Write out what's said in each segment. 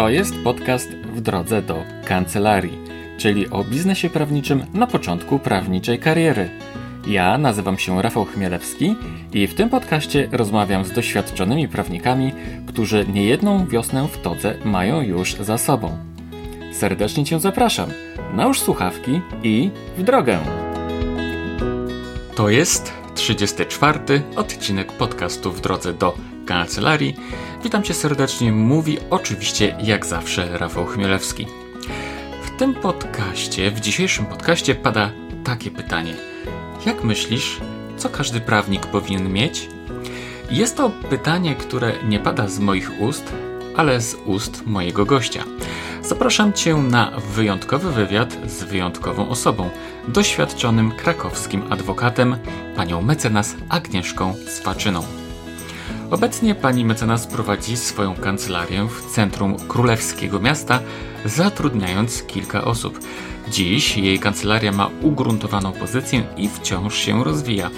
To jest podcast w drodze do kancelarii, czyli o biznesie prawniczym na początku prawniczej kariery. Ja nazywam się Rafał Chmielewski i w tym podcaście rozmawiam z doświadczonymi prawnikami, którzy niejedną wiosnę w todze mają już za sobą. Serdecznie Cię zapraszam. Nałóż słuchawki i w drogę. To jest 34 odcinek podcastu w drodze do kancelarii. Witam Cię serdecznie, mówi oczywiście jak zawsze Rafał Chmielewski. W tym podcaście, w dzisiejszym podcaście pada takie pytanie. Jak myślisz, co każdy prawnik powinien mieć? Jest to pytanie, które nie pada z moich ust, ale z ust mojego gościa. Zapraszam Cię na wyjątkowy wywiad z wyjątkową osobą, doświadczonym krakowskim adwokatem, panią mecenas Agnieszką Swaczyną. Obecnie pani mecenas prowadzi swoją kancelarię w centrum królewskiego miasta, zatrudniając kilka osób. Dziś jej kancelaria ma ugruntowaną pozycję i wciąż się rozwija.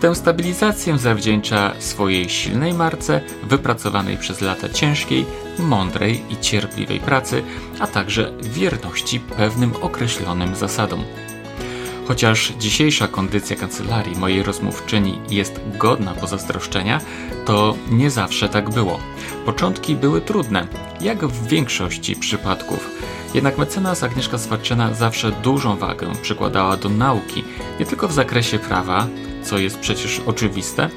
Tę stabilizację zawdzięcza swojej silnej marce, wypracowanej przez lata ciężkiej, mądrej i cierpliwej pracy, a także wierności pewnym określonym zasadom. Chociaż dzisiejsza kondycja kancelarii mojej rozmówczyni jest godna pozazdroszczenia, to nie zawsze tak było. Początki były trudne, jak w większości przypadków. Jednak mecenas Agnieszka Swarczyna zawsze dużą wagę przykładała do nauki, nie tylko w zakresie prawa, co jest przecież oczywiste,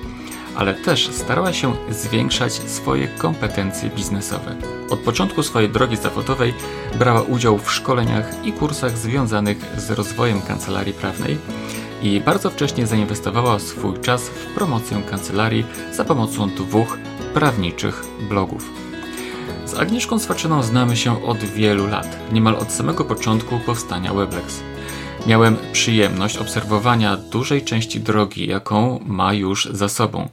ale też starała się zwiększać swoje kompetencje biznesowe. Od początku swojej drogi zawodowej brała udział w szkoleniach i kursach związanych z rozwojem kancelarii prawnej i bardzo wcześnie zainwestowała swój czas w promocję kancelarii za pomocą dwóch prawniczych blogów. Z Agnieszką Swaczyną znamy się od wielu lat, niemal od samego początku powstania Weblex. Miałem przyjemność obserwowania dużej części drogi, jaką ma już za sobą.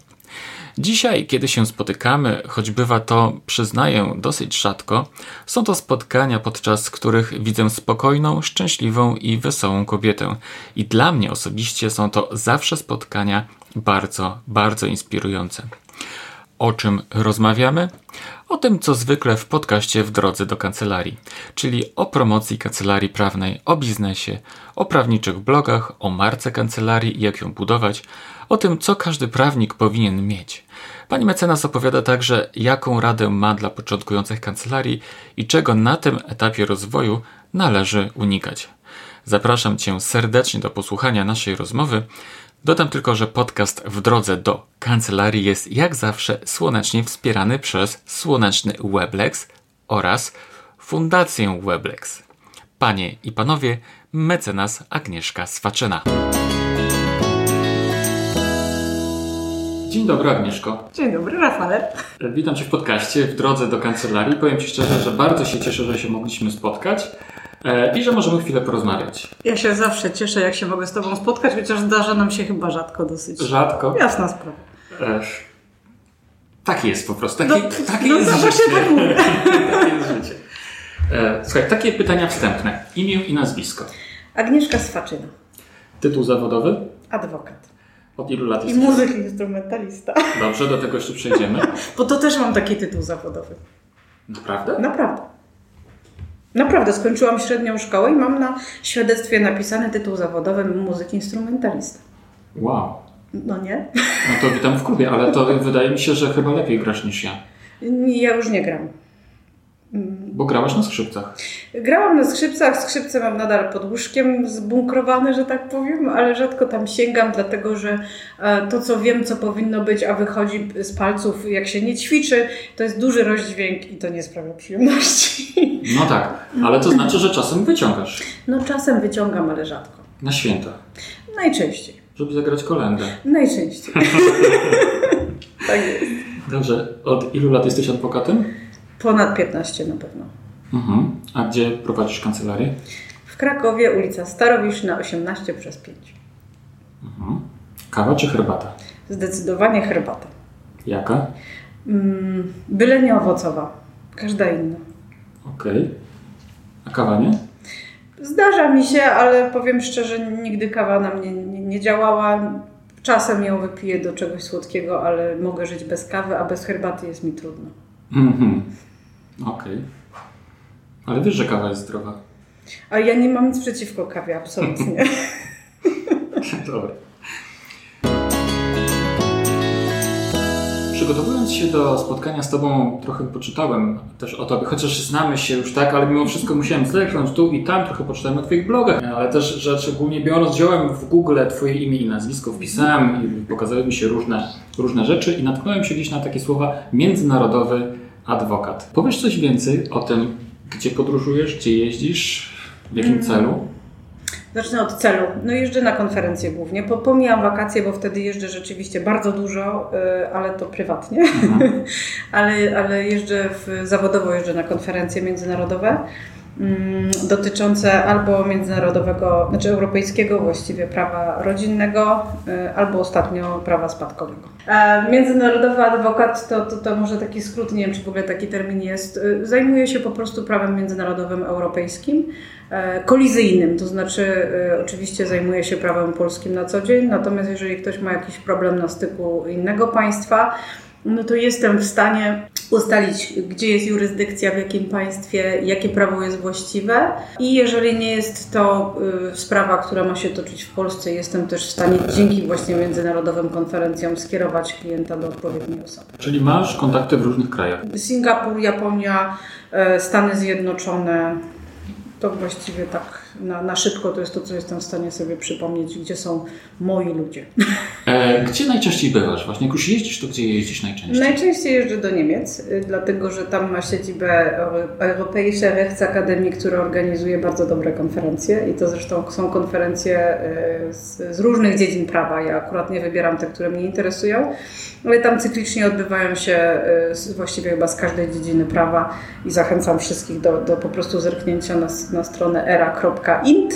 Dzisiaj, kiedy się spotykamy, choć bywa to, przyznaję, dosyć rzadko, są to spotkania, podczas których widzę spokojną, szczęśliwą i wesołą kobietę. I dla mnie osobiście są to zawsze spotkania bardzo, bardzo inspirujące. O czym rozmawiamy? O tym, co zwykle w podcaście w drodze do kancelarii, czyli o promocji kancelarii prawnej, o biznesie, o prawniczych blogach, o marce kancelarii i jak ją budować, o tym, co każdy prawnik powinien mieć. Pani mecenas opowiada także, jaką radę ma dla początkujących kancelarii i czego na tym etapie rozwoju należy unikać. Zapraszam Cię serdecznie do posłuchania naszej rozmowy. Dodam tylko, że podcast w drodze do kancelarii jest jak zawsze słonecznie wspierany przez słoneczny Weblex oraz Fundację Weblex. Panie i panowie, mecenas Agnieszka Swaczyna. Dzień dobry Agnieszko. Dzień dobry Rafale. Witam Cię w podcaście w drodze do kancelarii. Powiem Ci szczerze, że bardzo się cieszę, że się mogliśmy spotkać e, i że możemy chwilę porozmawiać. Ja się zawsze cieszę, jak się mogę z Tobą spotkać, chociaż zdarza nam się chyba rzadko dosyć. Rzadko? Jasna sprawa. E, tak jest po prostu. Taki, No, takie no jest życie. właśnie tak mówię. takie jest życie. E, słuchaj, takie pytania wstępne. Imię i nazwisko. Agnieszka Swaczyna, Tytuł zawodowy? adwokat. Od ilu lat I jesteś? muzyk instrumentalista. Dobrze, do tego jeszcze przejdziemy. Bo to też mam taki tytuł zawodowy. Naprawdę? Naprawdę. Naprawdę, skończyłam średnią szkołę i mam na świadectwie napisany tytuł zawodowy muzyk instrumentalista. Wow. No nie? No to witam w klubie, ale to wydaje mi się, że chyba lepiej grasz niż ja. Ja już nie gram. Bo grałaś na skrzypcach. Grałam na skrzypcach, skrzypce mam nadal pod łóżkiem zbunkrowane, że tak powiem, ale rzadko tam sięgam, dlatego że e, to, co wiem, co powinno być, a wychodzi z palców, jak się nie ćwiczy, to jest duży rozdźwięk i to nie sprawia przyjemności. No tak, ale to znaczy, że czasem wyciągasz. No czasem wyciągam, ale rzadko. Na święta. Najczęściej. Żeby zagrać kolędę. Najczęściej. tak jest. Dobrze, od ilu lat jesteś adwokatem? Ponad 15 na pewno. Mhm. A gdzie prowadzisz kancelarię? W Krakowie, ulica Starowiszna, 18 przez 5. Mhm. Kawa czy herbata? Zdecydowanie herbata. Jaka? Mm, byle nie owocowa. Każda inna. Okej. A kawa nie? Zdarza mi się, ale powiem szczerze, nigdy kawa na mnie nie, nie działała. Czasem ją wypiję do czegoś słodkiego, ale mogę żyć bez kawy, a bez herbaty jest mi trudno. Mhm. Okej. Ale wiesz, że kawa jest zdrowa. A ja nie mam nic przeciwko kawie, absolutnie. Dobra. Przygotowując się do spotkania z Tobą, trochę poczytałem też o Tobie, chociaż znamy się już tak, ale mimo wszystko musiałem zerknąć tu i tam, trochę poczytałem o Twoich blogach, ale też, że szczególnie biorąc, wziąłem w Google Twoje imię i nazwisko, wpisałem i pokazały mi się różne, różne rzeczy i natknąłem się gdzieś na takie słowa międzynarodowy adwokat. Powiesz coś więcej o tym, gdzie podróżujesz, gdzie jeździsz, w jakim mm. celu? Zacznę od celu. No jeżdżę na konferencje głównie. Pomijam wakacje, bo wtedy jeżdżę rzeczywiście bardzo dużo, y, ale to prywatnie. Mhm. ale, ale jeżdżę w, zawodowo jeżdżę na konferencje międzynarodowe dotyczące albo międzynarodowego, znaczy europejskiego właściwie prawa rodzinnego, y, albo ostatnio prawa spadkowego. międzynarodowy adwokat to, to, to może taki skrót, nie wiem czy w ogóle taki termin jest, y, zajmuje się po prostu prawem międzynarodowym europejskim E, kolizyjnym, to znaczy oczywiście zajmuję się prawem polskim na co dzień, natomiast jeżeli ktoś ma jakiś problem na styku innego państwa, no to jestem w stanie ustalić, gdzie jest jurysdykcja, w jakim państwie, jakie prawo jest właściwe. I jeżeli nie jest to y, sprawa, która ma się toczyć w Polsce, jestem też w stanie dzięki właśnie międzynarodowym konferencjom skierować klienta do odpowiedniej osoby. Czyli masz kontakty w różnych krajach? Singapur, Japonia, y, Stany Zjednoczone, to właściwie tak na, na szybko to jest to, co jestem w stanie sobie przypomnieć, gdzie są moi ludzie. E, gdzie najczęściej bywasz? Właśnie jak już jeździsz, to gdzie jeździsz najczęściej? Najczęściej jeżdżę do Niemiec, y, dlatego że tam ma siedzibę Europäische Rechtsakademii, która organizuje bardzo dobre konferencje i to zresztą są konferencje y, z, z różnych dziedzin prawa. Ja akurat nie wybieram te, które mnie interesują ale tam cyklicznie odbywają się y, właściwie chyba z każdej dziedziny prawa i zachęcam wszystkich do, do po prostu zerknięcia na, na stronę era.int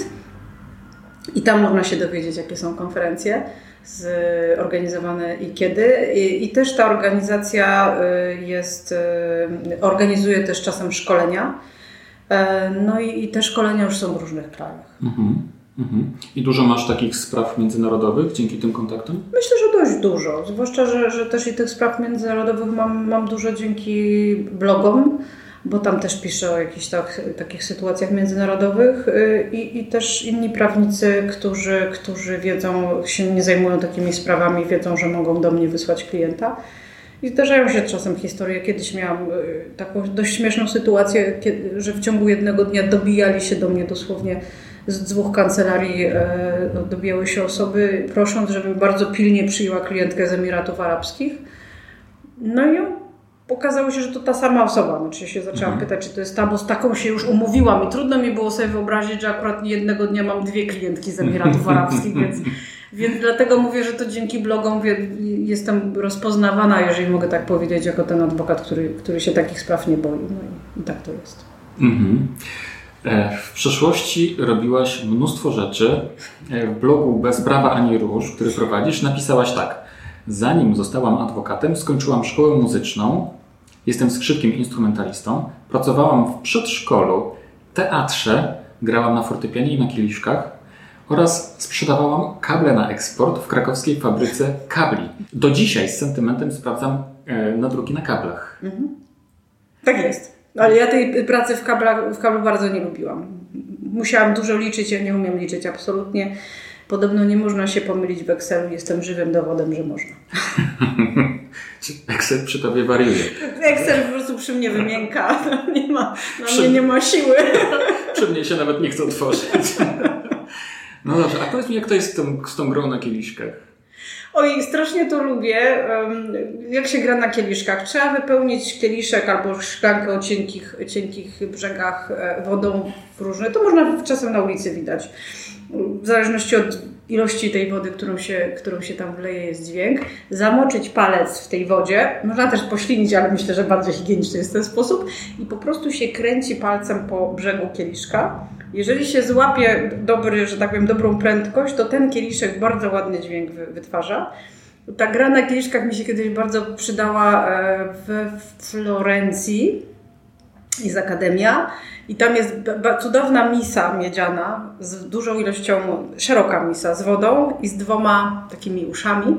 i tam można się dowiedzieć, jakie są konferencje zorganizowane i kiedy. I, I, też ta organizacja y, jest, y, organizuje też czasem szkolenia. E, no i, i te szkolenia już są w różnych krajach. Mhm. Mhm. I dużo masz takich spraw międzynarodowych dzięki tym kontaktom? Myślę, że dość dużo. Zwłaszcza, że, że też i tych spraw międzynarodowych mam, mam dużo dzięki blogom, bo tam też piszę o jakichś tak, takich sytuacjach międzynarodowych y, i, i też inni prawnicy, którzy, którzy wiedzą, się nie zajmują takimi sprawami, wiedzą, że mogą do mnie wysłać klienta. I zdarzają się czasem historie. Kiedyś miałam y, taką dość śmieszną sytuację, kiedy, że w ciągu jednego dnia dobijali się do mnie dosłownie z dwóch kancelarii e, dobijały się osoby, prosząc, żebym bardzo pilnie przyjęła klientkę z Emiratów Arabskich. No i okazało się, że to ta sama osoba. Znaczy się zaczęłam mhm. pytać, czy to jest ta, bo z taką się już umówiłam i trudno mi było sobie wyobrazić, że akurat jednego dnia mam dwie klientki z Emiratów Arabskich, więc, więc dlatego mówię, że to dzięki blogom jestem rozpoznawana, jeżeli mogę tak powiedzieć, jako ten adwokat, który, który się takich spraw nie boi. No i, i tak to jest. Mhm. E, w przeszłości robiłaś mnóstwo rzeczy. E, w blogu Bez Prawa Ani Róż, który prowadzisz, napisałaś tak. Zanim zostałam adwokatem, skończyłam szkołę muzyczną, jestem skrzypkiem instrumentalistą, pracowałam w przedszkolu, teatrze, grałam na fortepianie i na kieliszkach oraz sprzedawałam kable na eksport w krakowskiej fabryce kabli. Do dzisiaj z sentymentem sprawdzam e, nadruki na kablach. Mhm. Tak jest. Ale ja tej pracy w, kabla, w kablu bardzo nie lubiłam. Musiałam dużo liczyć, ja nie umiem liczyć absolutnie. Podobno nie można się pomylić w Excelu. Jestem żywym dowodem, że można. Excel przy tobie wariuje. Excel po prostu przy mnie wymięka. Nie ma, na przy... mnie nie ma siły. przy mnie się nawet nie chce otworzyć. No dobrze, a powiedz mi, jak to jest z tą, z tą grą na kieliszkach? Oj, strasznie to lubię. Jak się gra na kieliszkach? Trzeba wypełnić kieliszek albo szklankę o cienkich, cienkich brzegach e, wodą różne. To można czasem na ulicy widać. W zależności od ilości tej wody, którą się, którą się tam wleje, jest dźwięk. Zamoczyć palec w tej wodzie. Można też poślinić, ale myślę, że bardziej higieniczny jest ten sposób. I po prostu się kręci palcem po brzegu kieliszka jeżeli się złapie dobry, że tak powiem, dobrą prędkość, to ten kieliszek bardzo ładny dźwięk wytwarza. Ta gra na kieliszkach mi się kiedyś bardzo przydała e, w Florencji. Jest akademia i tam jest cudowna misa miedziana z dużą ilością, szeroka misa z wodą i z dwoma takimi uszami.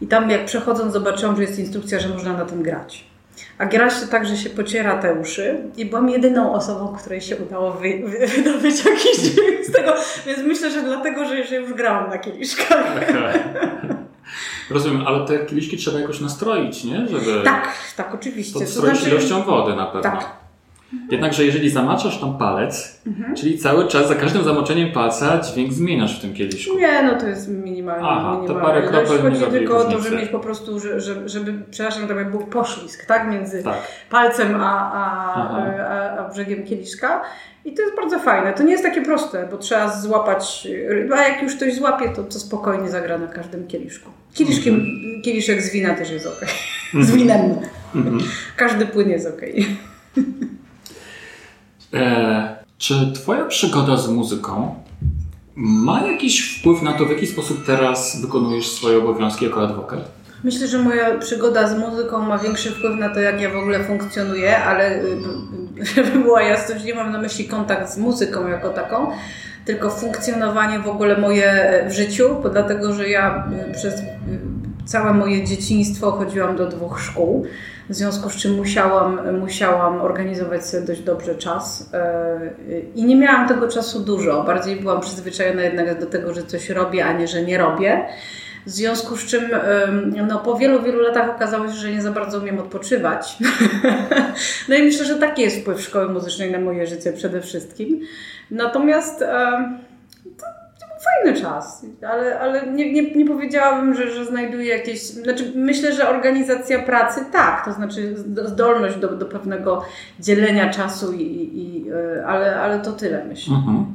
I tam jak przechodząc zobaczyłam, że jest instrukcja, że można na tym grać. A gra się tak, że się pociera te uszy i byłam jedyną osobą, której się udało wy, wy, wydobyć jakiś dźwięk z tego, więc myślę, że dlatego, że, że już grałam na kieliszkach. Rozumiem, ale te kieliszki trzeba jakoś nastroić, nie? Żeby tak, tak, oczywiście. To znaczy... ilością wody na pewno. Tak, Jednakże jeżeli zamaczasz tam palec, mhm. czyli cały czas za każdym zamoczeniem palca dźwięk zmieniasz w tym kieliszku. Nie, no to jest minimalnie. Aha, minimalnie. to parę kropel Chodzi tylko o to, żeby mieć po prostu, że, że, żeby, przepraszam, to był poślizg, tak? Między tak. palcem a, a, a, a, brzegiem kieliszka. I to jest bardzo fajne. To nie jest takie proste, bo trzeba złapać, a jak już ktoś złapie, to, to spokojnie zagra na każdym kieliszku. Kieliszkiem, mhm. Kieliszek z wina też jest ok. z winem. Mhm. Każdy płyn jest ok. E, czy Twoja przygoda z muzyką ma jakiś wpływ na to, w jaki sposób teraz wykonujesz swoje obowiązki jako adwokat? Myślę, że moja przygoda z muzyką ma większy wpływ na to, jak ja w ogóle funkcjonuję, ale y, żeby była jasność, nie mam na myśli kontakt z muzyką jako taką, tylko funkcjonowanie w ogóle moje w życiu, dlatego, że ja y, przez y, całe moje dzieciństwo chodziłam do dwóch szkół w związku z czym musiałam, musiałam organizować sobie dość dobrze czas e, i nie miałam tego czasu dużo. Bardziej byłam przyzwyczajona jednak do tego, że coś robię, a nie, że nie robię. W związku z czym no, po wielu, wielu latach okazało się, że nie za bardzo umiem odpoczywać. no i myślę, że taki jest wpływ szkoły muzycznej na moje życie przede wszystkim. Natomiast to fajny czas, ale, ale nie, nie, nie powiedziałabym, że, że znajduję jakieś. Znaczy, myślę, że organizacja pracy tak, to znaczy zdolność do, do pewnego dzielenia czasu, i, i, e, ale, ale to tyle myślę. Mhm.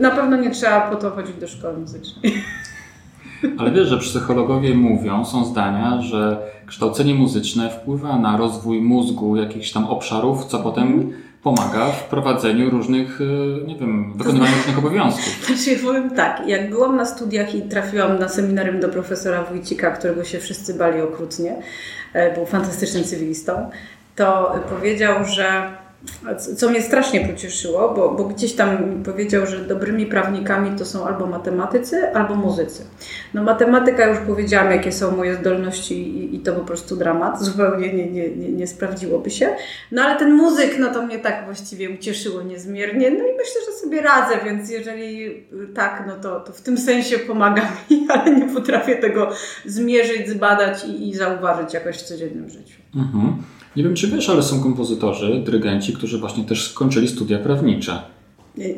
Na pewno nie trzeba po to chodzić do szkoły muzycznej. Ale wiesz, że psychologowie mówią, są zdania, że kształcenie muzyczne wpływa na rozwój mózgu jakichś tam obszarów, co potem mhm pomaga w prowadzeniu różnych, e, nie wiem, wykonywaniu różnych obowiązków. Znaczy, powiem tak, jak byłam na studiach i trafiłam na seminarium do profesora Wójcika, którego się wszyscy bali okrutnie, e, był fantastycznym cywilistą, to powiedział, że co mnie strasznie pocieszyło, bo, bo, gdzieś tam powiedział, że dobrymi prawnikami to są albo matematycy, albo muzycy. No matematyka już powiedziałam, jakie są moje zdolności i, i to po prostu dramat, zupełnie nie, nie, nie, nie, sprawdziłoby się. No ale ten muzyk, no to mnie tak właściwie ucieszyło niezmiernie, no i myślę, że sobie radzę, więc jeżeli tak, no to, to w tym sensie pomaga mi, ale nie potrafię tego zmierzyć, zbadać i, i zauważyć jakoś w codziennym życiu. Mhm. Nie wiem, czy wiesz, ale są kompozytorzy, dyrygenci, którzy właśnie też skończyli studia prawnicze.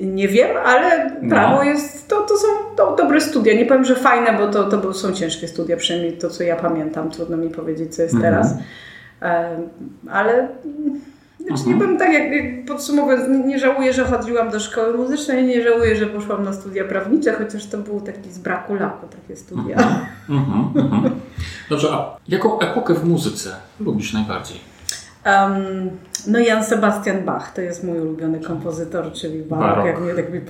Nie wiem, ale prawo no. jest, to, to są to dobre studia. Nie powiem, że fajne, bo to, to są ciężkie studia, przynajmniej to, co ja pamiętam. Trudno mi powiedzieć, co jest mhm. teraz. Ale znaczy, nie powiem tak, jak, jak podsumowując, nie, nie, żałuję, że chodziłam do szkoły muzycznej, nie żałuję, że poszłam na studia prawnicze, chociaż to był taki z braku laku, takie studia. Mhm, mhm, Dobrze, a jaką epokę w muzyce lubisz najbardziej? Um, no Jan Sebastian Bach to jest mój ulubiony kompozytor, czyli Bach. Jak mnie tak mi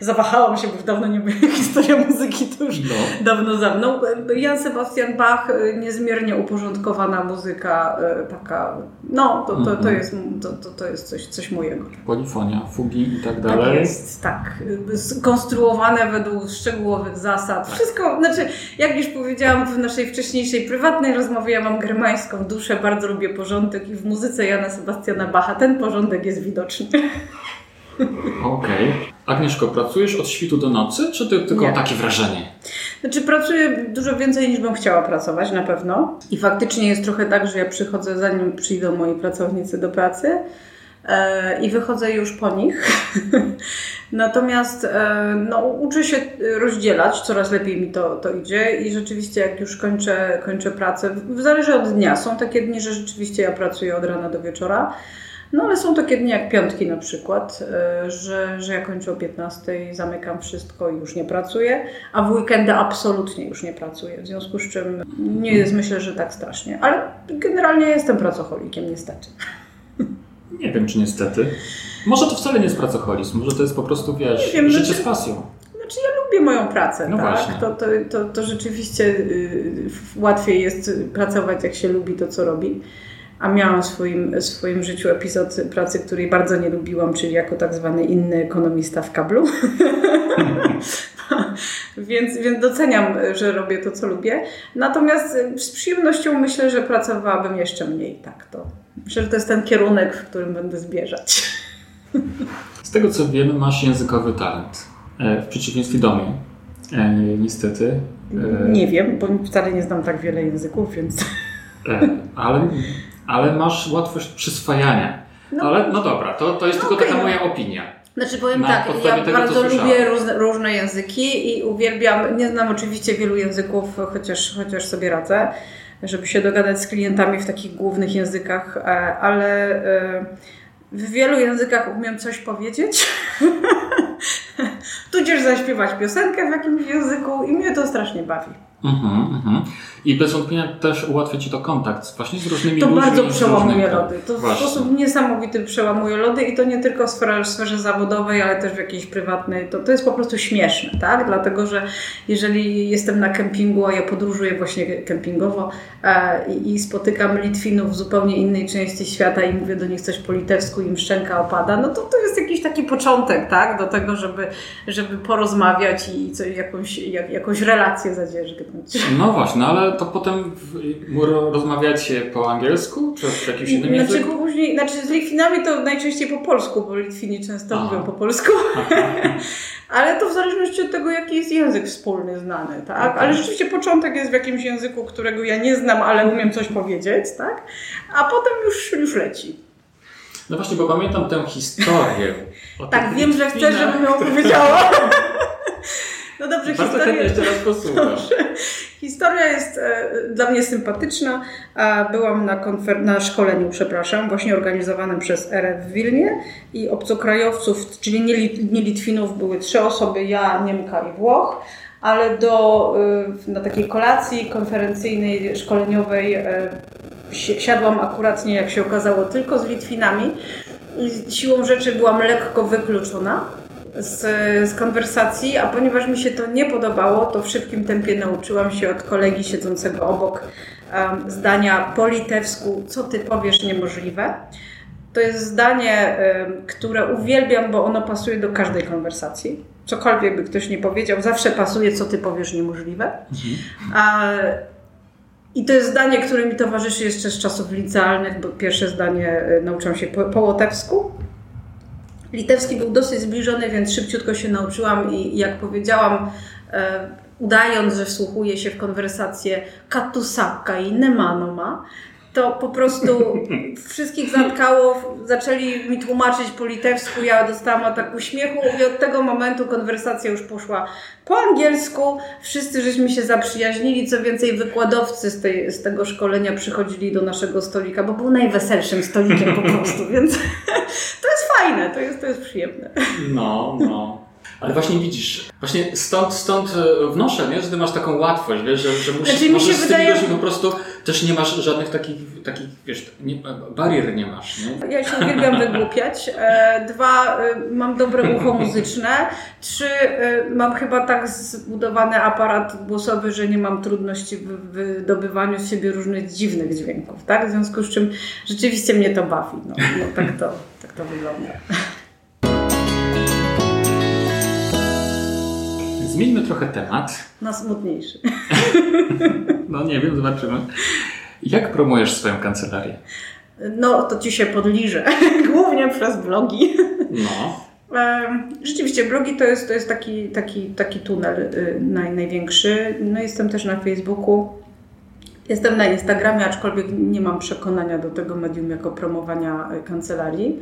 zawahałam się, bo dawno nie była historia muzyki, to już no. dawno za mną. Jan Sebastian Bach, y, niezmiernie uporządkowana muzyka, y, taka, no to, to, to, mhm. jest, to, to, to jest coś, coś mojego. Polifonia, fugi i tak dalej. Tak jest, tak. Skonstruowane według szczegółowych zasad. Wszystko, znaczy, jak już powiedziałam w naszej wcześniejszej prywatnej rozmowie, ja mam germańską duszę, bardzo lubię porządek i w muzyce Jana Sebastiana Bacha ten porządek jest widoczny. Okej. Okay. Agnieszko, pracujesz od świtu do nocy, czy ty tylko Nie. takie wrażenie? Znaczy pracuję dużo więcej niż bym chciała pracować, na pewno. I faktycznie jest trochę tak, że ja przychodzę zanim przyjdą moi pracownicy do pracy i wychodzę już po nich. Natomiast e, no, uczę się rozdzielać, coraz lepiej mi to, to idzie i rzeczywiście jak już kończę, kończę pracę, zależy od dnia. Są takie dni, że rzeczywiście ja pracuję od rana do wieczora, no ale są takie dni jak piątki na przykład, e, że, że ja kończę o 15, zamykam wszystko i już nie pracuję, a w weekendy absolutnie już nie pracuję, w związku z czym nie jest myślę, że tak strasznie, ale generalnie jestem pracocholikiem niestety. Nie wiem, czy niestety. Może to wcale nie jest pracoholizm, może to jest po prostu, wiesz, wiem, życie znaczy, z pasją. Znaczy ja lubię moją pracę, no tak? To, to, to, to rzeczywiście y, łatwiej jest pracować, jak się lubi to, co robi. A miałam w swoim, swoim życiu epizod pracy, której bardzo nie lubiłam, czyli jako tak zwany inny ekonomista w kablu. więc, więc doceniam, że robię to, co lubię. Natomiast z przyjemnością myślę, że pracowałabym jeszcze mniej. Tak, to, Myślę, że to jest ten kierunek, w którym będę zmierzać. Z tego co wiemy, masz językowy talent. E, w przeciwieństwie do mnie. E, niestety. E, nie wiem, bo wcale nie znam tak wiele języków, więc. ale, ale masz łatwość przyswajania. No, ale no dobra, to, to jest no tylko okay, taka moja opinia. Znaczy powiem Na tak, ja tego, bardzo lubię różne, różne, języki i uwielbiam, nie znam oczywiście wielu języków, chociaż, chociaż sobie radzę, żeby się dogadać z klientami w takich głównych językach, ale w wielu językach umiem coś powiedzieć, tudzież zaśpiewać piosenkę w jakimś języku i mnie to strasznie bawi. Mhm, mhm. I bez wątpienia też ułatwia Ci to kontakt właśnie z różnymi to ludźmi. To bardzo przełamuje lody. To właśnie. w sposób niesamowity przełamuje lody i to nie tylko w sferze, w sferze zawodowej, ale też w jakiejś prywatnej. To, to jest po prostu śmieszne, tak? Dlatego, że jeżeli jestem na kempingu, a ja podróżuję właśnie kempingowo e, i, spotykam Litwinów w zupełnie innej części świata i mówię do nich coś po litewsku, im szczęka opada, no to to jest jakiś taki początek, tak? Do tego, żeby, żeby porozmawiać i coś, jakąś, jak, jakąś relację zadzierżgnąć. No właśnie, no ale to potem rozmawiacie po angielsku, czy w jakimś innym znaczy, języku? Później, znaczy z Litwinami to najczęściej po polsku, bo Litwini często Aha. mówią po polsku. Ale to w zależności od tego, jaki jest język wspólny znany, tak? Okay. Ale rzeczywiście początek jest w jakimś języku, którego ja nie znam, ale umiem coś powiedzieć, tak? A potem już, już leci. No właśnie, bo pamiętam tę historię. tak, wiem, że chcesz, żebym ją opowiedziała. No dobrze, Bardzo historia... jeszcze raz posłuchasz. Historia jest e, dla mnie sympatyczna. Byłam na, konfer- na szkoleniu, przepraszam, właśnie organizowanym przez RF w Wilnie i obcokrajowców, czyli nie, nie Litwinów, były trzy osoby, ja, Niemka i Włoch ale do, e, na takiej kolacji konferencyjnej, szkoleniowej e, siadłam akurat nie, jak się okazało, tylko z Litwinami. Siłą rzeczy byłam lekko wykluczona z, z konwersacji, a ponieważ mi się to nie podobało, to w szybkim tempie nauczyłam się od kolegi siedzącego obok um, zdania po litewsku, co ty powiesz niemożliwe. To jest zdanie, um, które uwielbiam, bo ono pasuje do każdej konwersacji. Cokolwiek by ktoś nie powiedział, zawsze pasuje, co ty powiesz niemożliwe. Mhm. A, i to jest zdanie, które mi towarzyszy jeszcze z czasów licealnych, bo pierwsze zdanie y, nauczyłam się po, po łotewsku, Litewski był dosyć zbliżony, więc szybciutko się nauczyłam i jak powiedziałam, e, udając, że wsłuchuję się w konwersację katusaka i nemanoma, to po prostu wszystkich zatkało, zaczęli mi tłumaczyć po litewsku, ja dostałam ataku śmiechu i od tego momentu konwersacja już poszła po angielsku. Wszyscy żeśmy się zaprzyjaźnili, co więcej wykładowcy z, tej, z tego szkolenia przychodzili do naszego stolika, bo był najweselszym stolikiem po prostu, więc to jest fajne, to jest, to jest przyjemne. No, no. Ale właśnie widzisz, właśnie stąd, stąd e, wnoszę, nie? że ty masz taką łatwość, wiesz, że, że musisz, znaczy, możesz z tymi ludźmi po prostu też nie masz żadnych takich, takich wiesz, nie, barier nie masz. Nie? Ja się uwielbiam wygłupiać. E, dwa, e, mam dobre ucho muzyczne. Trzy, mam chyba tak zbudowany aparat głosowy, że nie mam trudności w wydobywaniu z siebie różnych dziwnych dźwięków, tak? W związku z czym rzeczywiście mnie to bawi. No, no tak, to, tak to wygląda. Zmieńmy trochę temat. Na smutniejszy. no nie wiem, zobaczymy. Jak promujesz swoją kancelarię? No, to ci się podliżę. Głównie przez blogi. No. Rzeczywiście, blogi to jest, to jest taki, taki, taki tunel y, naj, największy. No, jestem też na Facebooku. Jestem na Instagramie, aczkolwiek nie mam przekonania do tego medium jako promowania y, kancelarii.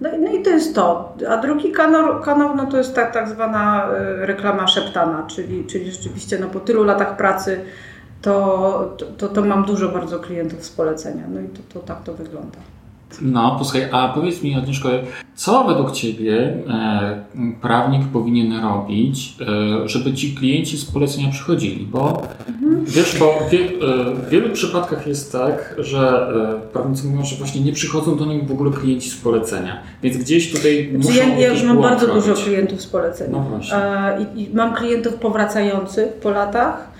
No, no i to jest to. A drugi kanał, kanał no to jest tak, tak zwana e, reklama szeptana, czyli, czyli rzeczywiście no, po tylu latach pracy to, to, to mam dużo bardzo klientów z polecenia. No i to, to tak to wygląda. No, posłuchaj, a powiedz mi, Agnieszko, co według Ciebie e, prawnik powinien robić, e, żeby ci klienci z polecenia przychodzili? Bo mhm. Wiesz, bo wie, e, w wielu przypadkach jest tak, że e, prawnicy mówią, że właśnie nie przychodzą do nich w ogóle klienci z polecenia. Więc gdzieś tutaj znaczy, muszą Ja, ja już mam bardzo robić. dużo klientów z polecenia. No właśnie. I, I mam klientów powracających po latach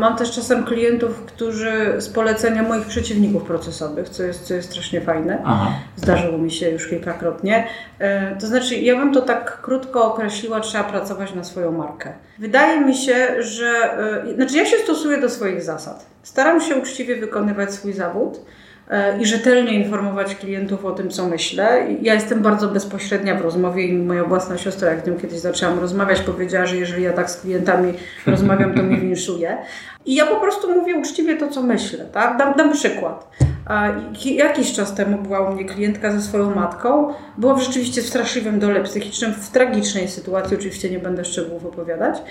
Mam też czasem klientów, którzy z polecenia moich przeciwników procesowych, co jest, co jest strasznie fajne. Aha. Zdarzyło mi się już kilkakrotnie. E, to znaczy, ja bym to tak krótko określiła, trzeba pracować na swoją markę. Wydaje mi się, że. E, znaczy, ja się stosuję do swoich zasad. Staram się uczciwie wykonywać swój zawód. E, i rzetelnie informować klientów o tym, co myślę. Ja jestem bardzo bezpośrednia w rozmowie i moja własna siostra, jak z nią kiedyś zaczęłam rozmawiać, powiedziała, że jeżeli ja tak z klientami rozmawiam, to mnie winszuje. I ja po prostu mówię uczciwie to, co myślę. Tak? Dam, dam przykład. Jakiś czas temu była u mnie klientka ze swoją matką. Była rzeczywiście w straszliwym dole psychicznym, w tragicznej sytuacji, oczywiście nie będę szczegółów opowiadać.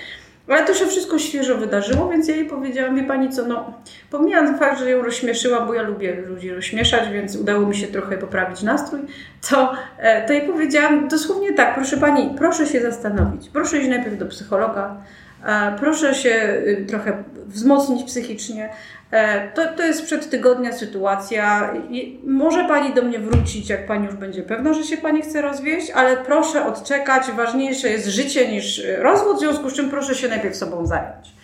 Ale to się wszystko świeżo wydarzyło, więc ja jej powiedziałam, wie pani co, no pomijając fakt, że ją rozśmieszyła, bo ja lubię ludzi rozśmieszać, więc udało mi się trochę poprawić nastrój, to, e, to jej powiedziałam dosłownie tak, proszę pani, proszę się zastanowić, proszę iść najpierw do psychologa, proszę się y, trochę wzmocnić psychicznie, E, to, to jest przed tygodnia sytuacja. Może Pani do mnie wrócić, jak Pani już będzie pewna, że się Pani chce rozwieść, ale proszę odczekać. Ważniejsze jest życie niż rozwód, w związku z czym proszę się najpierw sobą zająć.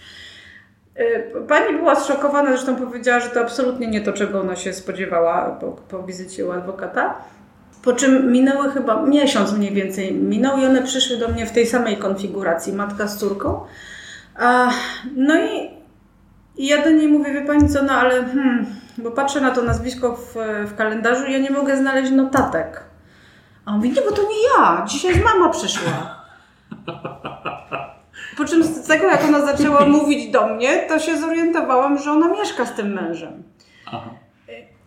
E, pani była zszokowana, zresztą powiedziała, że to absolutnie nie to, czego ona się spodziewała po, po wizycie u adwokata. Po czym minęły chyba miesiąc mniej więcej minął i one przyszły do mnie w tej samej konfiguracji, matka z córką. No i i ja do niej mówię, wie pani co, no ale hmm, bo patrzę na to nazwisko w, w kalendarzu i ja nie mogę znaleźć notatek. A on mówi, nie, bo to nie ja, dzisiaj mama przyszła. Po czym z tego, jak ona zaczęła mówić do mnie, to się zorientowałam, że ona mieszka z tym mężem. Aha.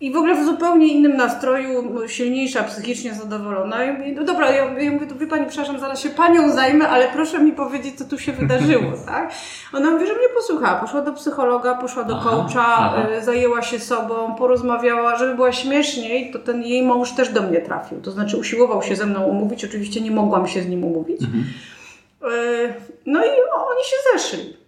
I w ogóle w zupełnie innym nastroju, silniejsza, psychicznie zadowolona. Mówię, no dobra, ja, ja mówię, to wie Pani, przepraszam, zaraz się Panią zajmę, ale proszę mi powiedzieć, co tu się wydarzyło, tak? Ona mówi, że mnie posłuchała. Poszła do psychologa, poszła do coacha, y, zajęła się sobą, porozmawiała, żeby była śmieszniej, to ten jej mąż też do mnie trafił. To znaczy usiłował się ze mną umówić, oczywiście nie mogłam się z nim umówić. Mhm. Y, no i oni się zeszli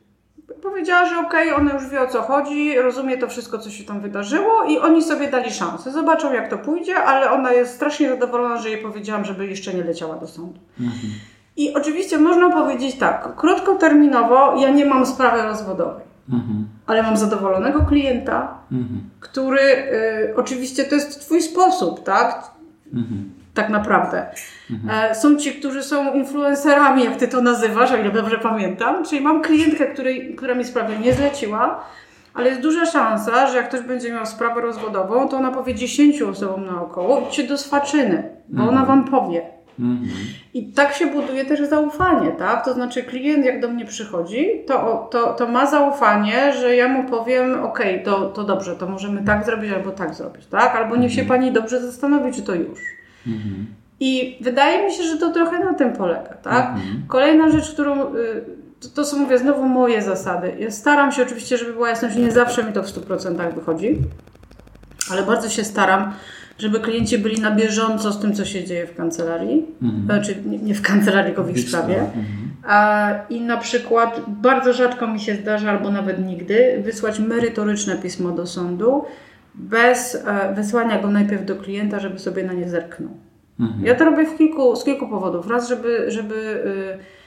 powiedziała, że okej, okay, ona już wie o co chodzi, rozumie to wszystko, co się tam wydarzyło i oni sobie dali szansę. Zobaczą, jak to pójdzie, ale ona jest strasznie zadowolona, że jej powiedziałam, żeby jeszcze nie leciała do sądu. Mhm. I oczywiście można powiedzieć tak, krótkoterminowo ja nie mam sprawy rozwodowej, mhm. ale mam zadowolonego klienta, mhm. który y, oczywiście to jest twój sposób, tak? Mhm tak naprawdę. Mhm. Są ci, którzy są influencerami, jak ty to nazywasz, o ile dobrze pamiętam. Czyli mam klientkę, której, która mi sprawę nie zleciła, ale jest duża szansa, że jak ktoś będzie miał sprawę rozwodową, to ona powie 10 osobom naokoło i idźcie do swaczyny, bo mhm. ona wam powie. Mhm. I tak się buduje też zaufanie, tak? To znaczy klient jak do mnie przychodzi, to, to, to ma zaufanie, że ja mu powiem, ok, to, to dobrze, to możemy tak zrobić albo tak zrobić, tak? Albo niech się mhm. pani dobrze zastanowi, czy to już. Mhm. I wydaje mi się, że to trochę na tym polega, tak? Mhm. Kolejna rzecz, którą y, to, to, są, mówię, znowu moje zasady. Ja staram się oczywiście, żeby była jasność, nie zawsze mi to w 100% wychodzi, ale bardzo się staram, żeby klienci byli na bieżąco z tym, co się dzieje w kancelarii, mhm. znaczy nie w kancelarii, tylko w ich sprawie. Mhm. A, I na przykład bardzo rzadko mi się zdarza, albo nawet nigdy, wysłać merytoryczne pismo do sądu, bez e, wysłania go najpierw do klienta, żeby sobie na nie zerknął. Mhm. Ja to robię w kilku, z kilku powodów. Raz, żeby, żeby, y,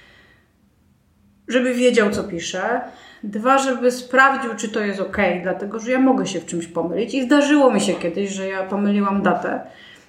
żeby wiedział, co pisze. Dwa, żeby sprawdził, czy to jest ok, dlatego że ja mogę się w czymś pomylić. I zdarzyło mi się kiedyś, że ja pomyliłam datę.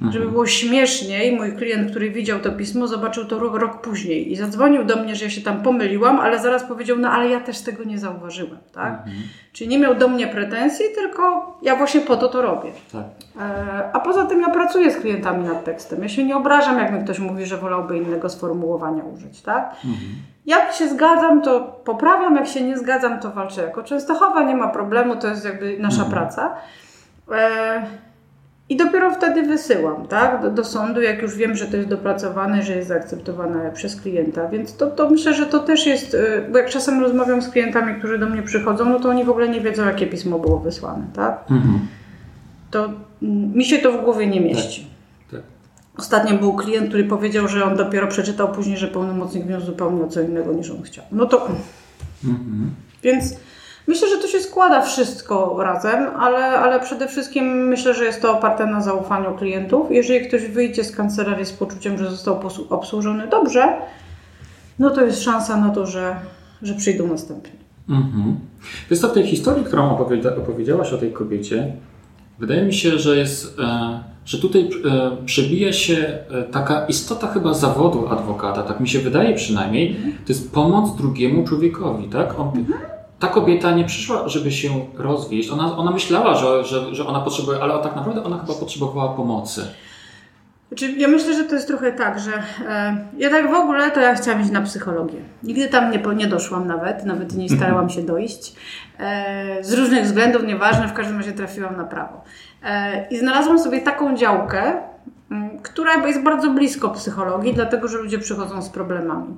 Mhm. Żeby było śmieszniej, mój klient, który widział to pismo, zobaczył to rok, rok później i zadzwonił do mnie, że ja się tam pomyliłam, ale zaraz powiedział, no ale ja też tego nie zauważyłem, tak? Mhm. Czyli nie miał do mnie pretensji, tylko ja właśnie po to to robię. Tak. E, a poza tym ja pracuję z klientami nad tekstem. Ja się nie obrażam, jak mi ktoś mówi, że wolałby innego sformułowania użyć, tak? Mhm. Jak się zgadzam, to poprawiam, jak się nie zgadzam, to walczę jako Częstochowa, nie ma problemu, to jest jakby nasza mhm. praca. E, i dopiero wtedy wysyłam tak, do, do, sądu, jak już wiem, że to jest dopracowane, że jest zaakceptowane przez klienta. Więc to, to myślę, że to też jest, y, bo jak czasem rozmawiam z klientami, którzy do mnie przychodzą, no to oni w ogóle nie wiedzą, jakie pismo było wysłane. Tak? Mhm. To mm, mi się to w głowie nie mieści. Ostatnio był klient, który powiedział, że on dopiero przeczytał później, że pełnomocnik wniósł zupełnie o co innego niż on chciał. No to. Mhm. Więc Myślę, że to się składa wszystko razem, ale, ale przede wszystkim myślę, że jest to oparte na zaufaniu klientów. Jeżeli ktoś wyjdzie z kancelarii z poczuciem, że został obsłużony dobrze, no to jest szansa na to, że, że przyjdą następni. Mhm. Wiesz co, w tej historii, którą opowiada, opowiedziałaś o tej kobiecie, wydaje mi się, że jest, e, że tutaj e, przebija się e, taka istota chyba zawodu adwokata, tak mi się wydaje przynajmniej, to jest pomoc drugiemu człowiekowi, tak? On, ta kobieta nie przyszła, żeby się rozwieść. Ona, ona myślała, że, że, że ona potrzebuje, ale tak naprawdę ona chyba potrzebowała pomocy. Znaczy, ja myślę, że to jest trochę tak, że e, ja tak w ogóle to ja chciałam iść na psychologię. Nigdy tam nie, nie doszłam nawet, nawet nie starałam się dojść. E, z różnych względów, nieważne, w każdym razie trafiłam na prawo. E, I znalazłam sobie taką działkę, m, która jest bardzo blisko psychologii, dlatego że ludzie przychodzą z problemami.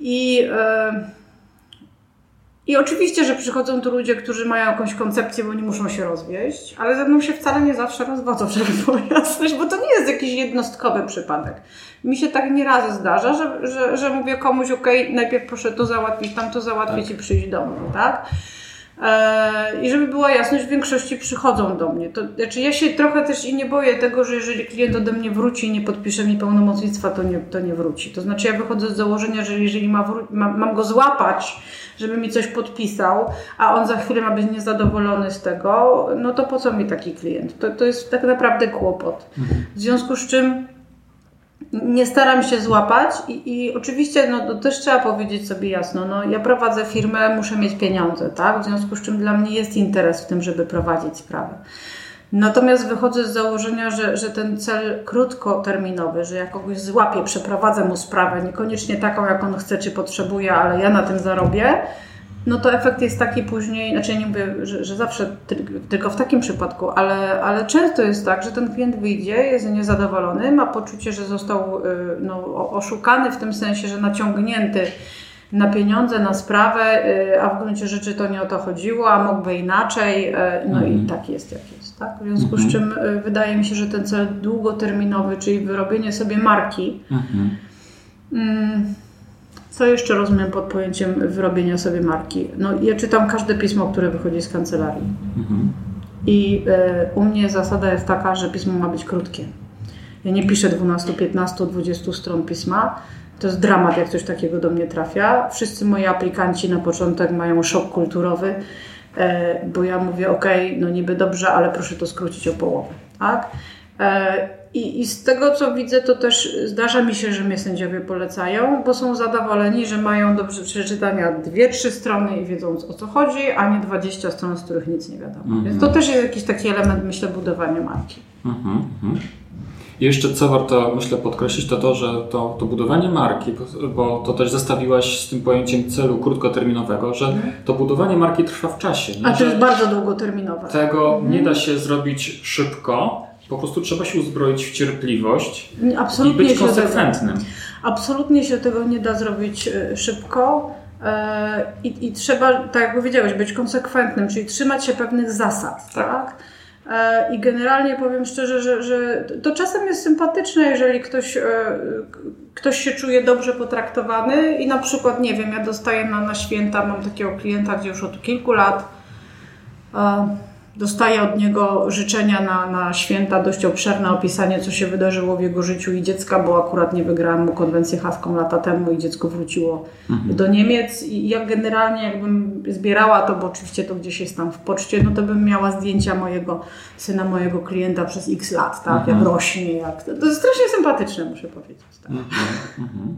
I e, i oczywiście, że przychodzą tu ludzie, którzy mają jakąś koncepcję, bo nie muszą się rozwieść, ale ze mną się wcale nie zawsze rozwodzą, żeby było jasność, bo to nie jest jakiś jednostkowy przypadek. Mi się tak nieraz zdarza, że, że, że mówię komuś, ok, najpierw proszę to załatwić, tam to załatwić tak. i przyjść do mnie, tak? E, I żeby była jasność, w większości przychodzą do mnie. To, znaczy ja się trochę też i nie boję tego, że jeżeli klient ode mnie wróci i nie podpisze mi pełnomocnictwa, to nie, to nie wróci. To znaczy ja wychodzę z założenia, że jeżeli ma ma, mam go złapać, żeby mi coś podpisał, a on za chwilę ma być niezadowolony z tego, no to po co mi taki klient? To, to jest tak naprawdę kłopot. W związku z czym nie staram się złapać i, i oczywiście no, to też trzeba powiedzieć sobie jasno, no, ja prowadzę firmę, muszę mieć pieniądze, tak? w związku z czym dla mnie jest interes w tym, żeby prowadzić sprawę. Natomiast wychodzę z założenia, że, że ten cel krótkoterminowy, że ja kogoś złapię, przeprowadzę mu sprawę, niekoniecznie taką, jak on chce czy potrzebuje, ale ja na tym zarobię, no to efekt jest taki później, znaczy ja nie mówię, że, że zawsze tylko w takim przypadku, ale, ale często jest tak, że ten klient wyjdzie, jest niezadowolony, ma poczucie, że został y, no, oszukany w tym sensie, że naciągnięty na pieniądze, na sprawę, y, a w gruncie rzeczy to nie o to chodziło, a mógłby inaczej, y, no i mhm. tak jest jak jest. Tak? W związku z mhm. czym wydaje mi się, że ten cel długoterminowy, czyli wyrobienie sobie marki, mhm. Co jeszcze rozumiem pod pojęciem wyrobienia sobie marki? No, ja czytam każde pismo, które wychodzi z kancelarii. Mhm. I y, u mnie zasada jest taka, że pismo ma być krótkie. Ja nie piszę 12, 15, 20 stron pisma. To jest dramat, jak coś takiego do mnie trafia. Wszyscy moi aplikanci na początek mają szok kulturowy, y, bo ja mówię, ok, no niby dobrze, ale proszę to skrócić o połowę. Tak? Y, i, I z tego, co widzę, to też zdarza mi się, że mnie sędziowie polecają, bo są zadowoleni, że mają do przeczytania dwie, trzy strony i wiedzą o co chodzi, a nie 20 stron, z których nic nie wiadomo. Mm -hmm. Więc to też jest jakiś taki element, myślę, budowania marki. Mm -hmm. I jeszcze co warto, myślę, podkreślić, to to, że to, to budowanie marki, bo to też zestawiłaś z tym pojęciem celu krótkoterminowego, że mhm. to budowanie marki trwa w czasie. Nie? A to jest bardzo długoterminowe. Tego mhm. nie da się zrobić szybko, po prostu trzeba się uzbroić w cierpliwość Absolutnie i być konsekwentnym. Absolutnie się tego nie da zrobić e, szybko. E, I, I, trzeba, tak jak powiedziałeś, być konsekwentnym, czyli trzymać się pewnych zasad, tak? tak? E, I generalnie powiem szczerze, że, że to czasem jest sympatyczne, jeżeli ktoś, ktoś się czuje dobrze potraktowany i na przykład, nie wiem, ja dostaję na, na święta, mam takiego klienta, gdzie już od kilku lat Dostaję od niego życzenia na, na święta, dość obszerne opisanie, co się wydarzyło w jego życiu i dziecka, bo akurat nie wygrałam mu konwencję haską lata temu i dziecko wróciło mhm. do Niemiec. I ja generalnie jakbym zbierała to, bo oczywiście to gdzieś jest tam w poczcie, no to bym miała zdjęcia mojego syna, mojego klienta przez x lat, tak? Mhm. Jak rośnie, jak... To jest strasznie sympatyczne, muszę powiedzieć. Tak? Mhm. mhm.